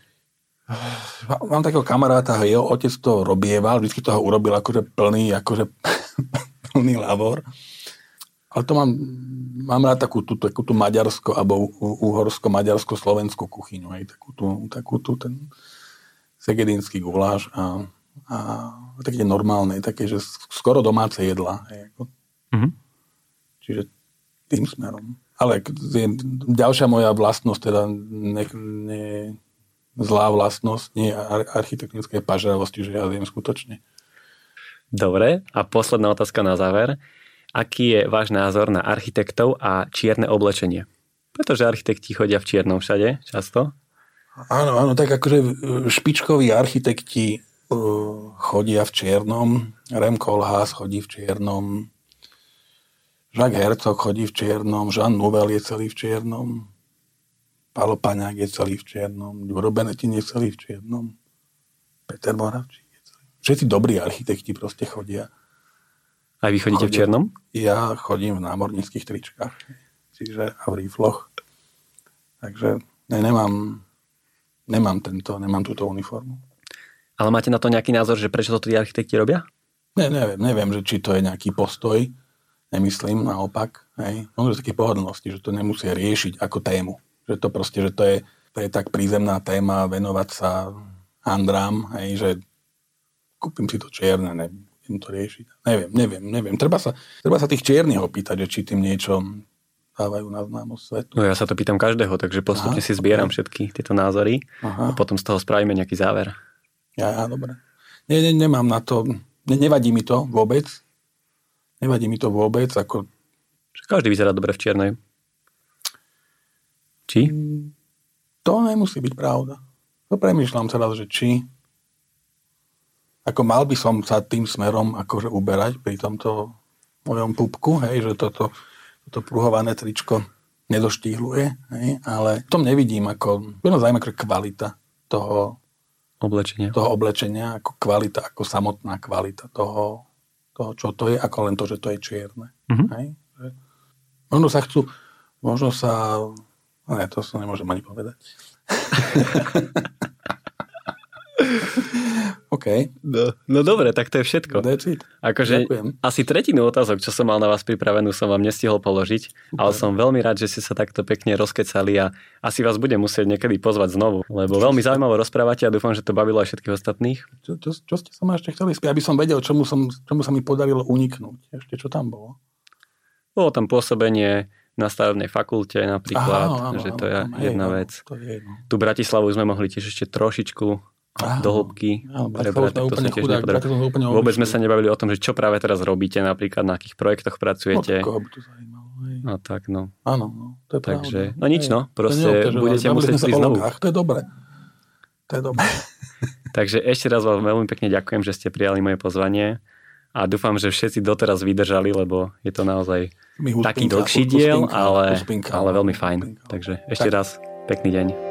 Mám takého kamaráta, jeho otec to robieval, vždy toho urobil akože plný, akože plný lavor. Ale to mám, mám rád takú tú, takú tú maďarsko, alebo uhorsko, maďarsko, slovenskú kuchyňu, aj takú tú, takú tú ten segedínsky guláš a a také normálne, také, že skoro domáce jedla. Mm-hmm. Čiže tým smerom. Ale je ďalšia moja vlastnosť, teda ne, ne, zlá vlastnosť, nie architektonické pažravosti, že ja viem skutočne. Dobre, a posledná otázka na záver. Aký je váš názor na architektov a čierne oblečenie? Pretože architekti chodia v čiernom všade, často. Áno, áno, tak akože špičkoví architekti chodia v čiernom, Rem Koolhaas chodí v čiernom, Jacques Herzog chodí v čiernom, Jean Nouvel je celý v čiernom, Paolo Paňák je celý v čiernom, Ďuro Benetín je celý v čiernom, Peter Moravčík je celý. Všetci dobrí architekti proste chodia. A vy chodíte chodia, v čiernom? Ja chodím v námorníckých tričkách, čiže a v rifloch. Takže ne, nemám, nemám, tento, nemám túto uniformu. Ale máte na to nejaký názor, že prečo to tí architekti robia? Ne, neviem, neviem, že či to je nejaký postoj. Nemyslím, naopak. Hej. Možno také pohodlnosti, že to nemusia riešiť ako tému. Že to proste, že to je, to je tak prízemná téma venovať sa handrám, hej, že kúpim si to čierne, nebudem to riešiť. Neviem, neviem, neviem. Treba sa, treba sa tých čiernych opýtať, že či tým niečo dávajú na známosť svetu. No ja sa to pýtam každého, takže postupne Aha, si zbieram okay. všetky tieto názory Aha. a potom z toho spravíme nejaký záver. Ja, ja, dobre. Nie, nie, nemám na to, ne, nevadí mi to vôbec. Nevadí mi to vôbec, ako... Každý vyzerá dobre v čiernej. Či? Mm, to nemusí byť pravda. To premýšľam teraz, že či... Ako mal by som sa tým smerom akože uberať pri tomto mojom pupku, hej, že toto, toto pruhované tričko nedoštíhluje, hej, ale tom nevidím ako, je zaujímavé ako kvalita toho, oblečenia. toho oblečenia, ako kvalita, ako samotná kvalita toho, toho, čo to je, ako len to, že to je čierne. Mm-hmm. Hej? Možno sa chcú, možno sa, ne, to sa nemôžem ani povedať. OK. No, no dobre, tak to je všetko. Akože Ďakujem. asi tretinu otázok, čo som mal na vás pripravenú, som vám nestihol položiť, Super. ale som veľmi rád, že ste sa takto pekne rozkecali a asi vás budem musieť niekedy pozvať znovu, lebo veľmi zaujímavo rozprávate a dúfam, že to bavilo aj všetkých ostatných. Čo, čo, čo ste sa ma ešte chceli spieť, aby som vedel, čomu, som, čomu sa mi podarilo uniknúť. Ešte čo tam bolo? Bolo tam pôsobenie na stavebnej fakulte napríklad, Aha, áno, že to je áno, jedna hej, vec. To je, no. Tu Bratislavu sme mohli tiež ešte trošičku Áno, do hĺbky prebrať, tak to tiež chudák, úplne Vôbec sme sa nebavili o tom, že čo práve teraz robíte, napríklad na akých projektoch pracujete. No, by to zaujímalo. No tak, no. Áno, no, to je Takže, pravda. no nič, no, proste budete musieť prísť znovu. To je dobré. To je dobré. Takže ešte raz vám veľmi pekne ďakujem, že ste prijali moje pozvanie a dúfam, že všetci doteraz vydržali, lebo je to naozaj taký dlhší diel, ale, ale veľmi fajn. Takže ešte raz pekný deň.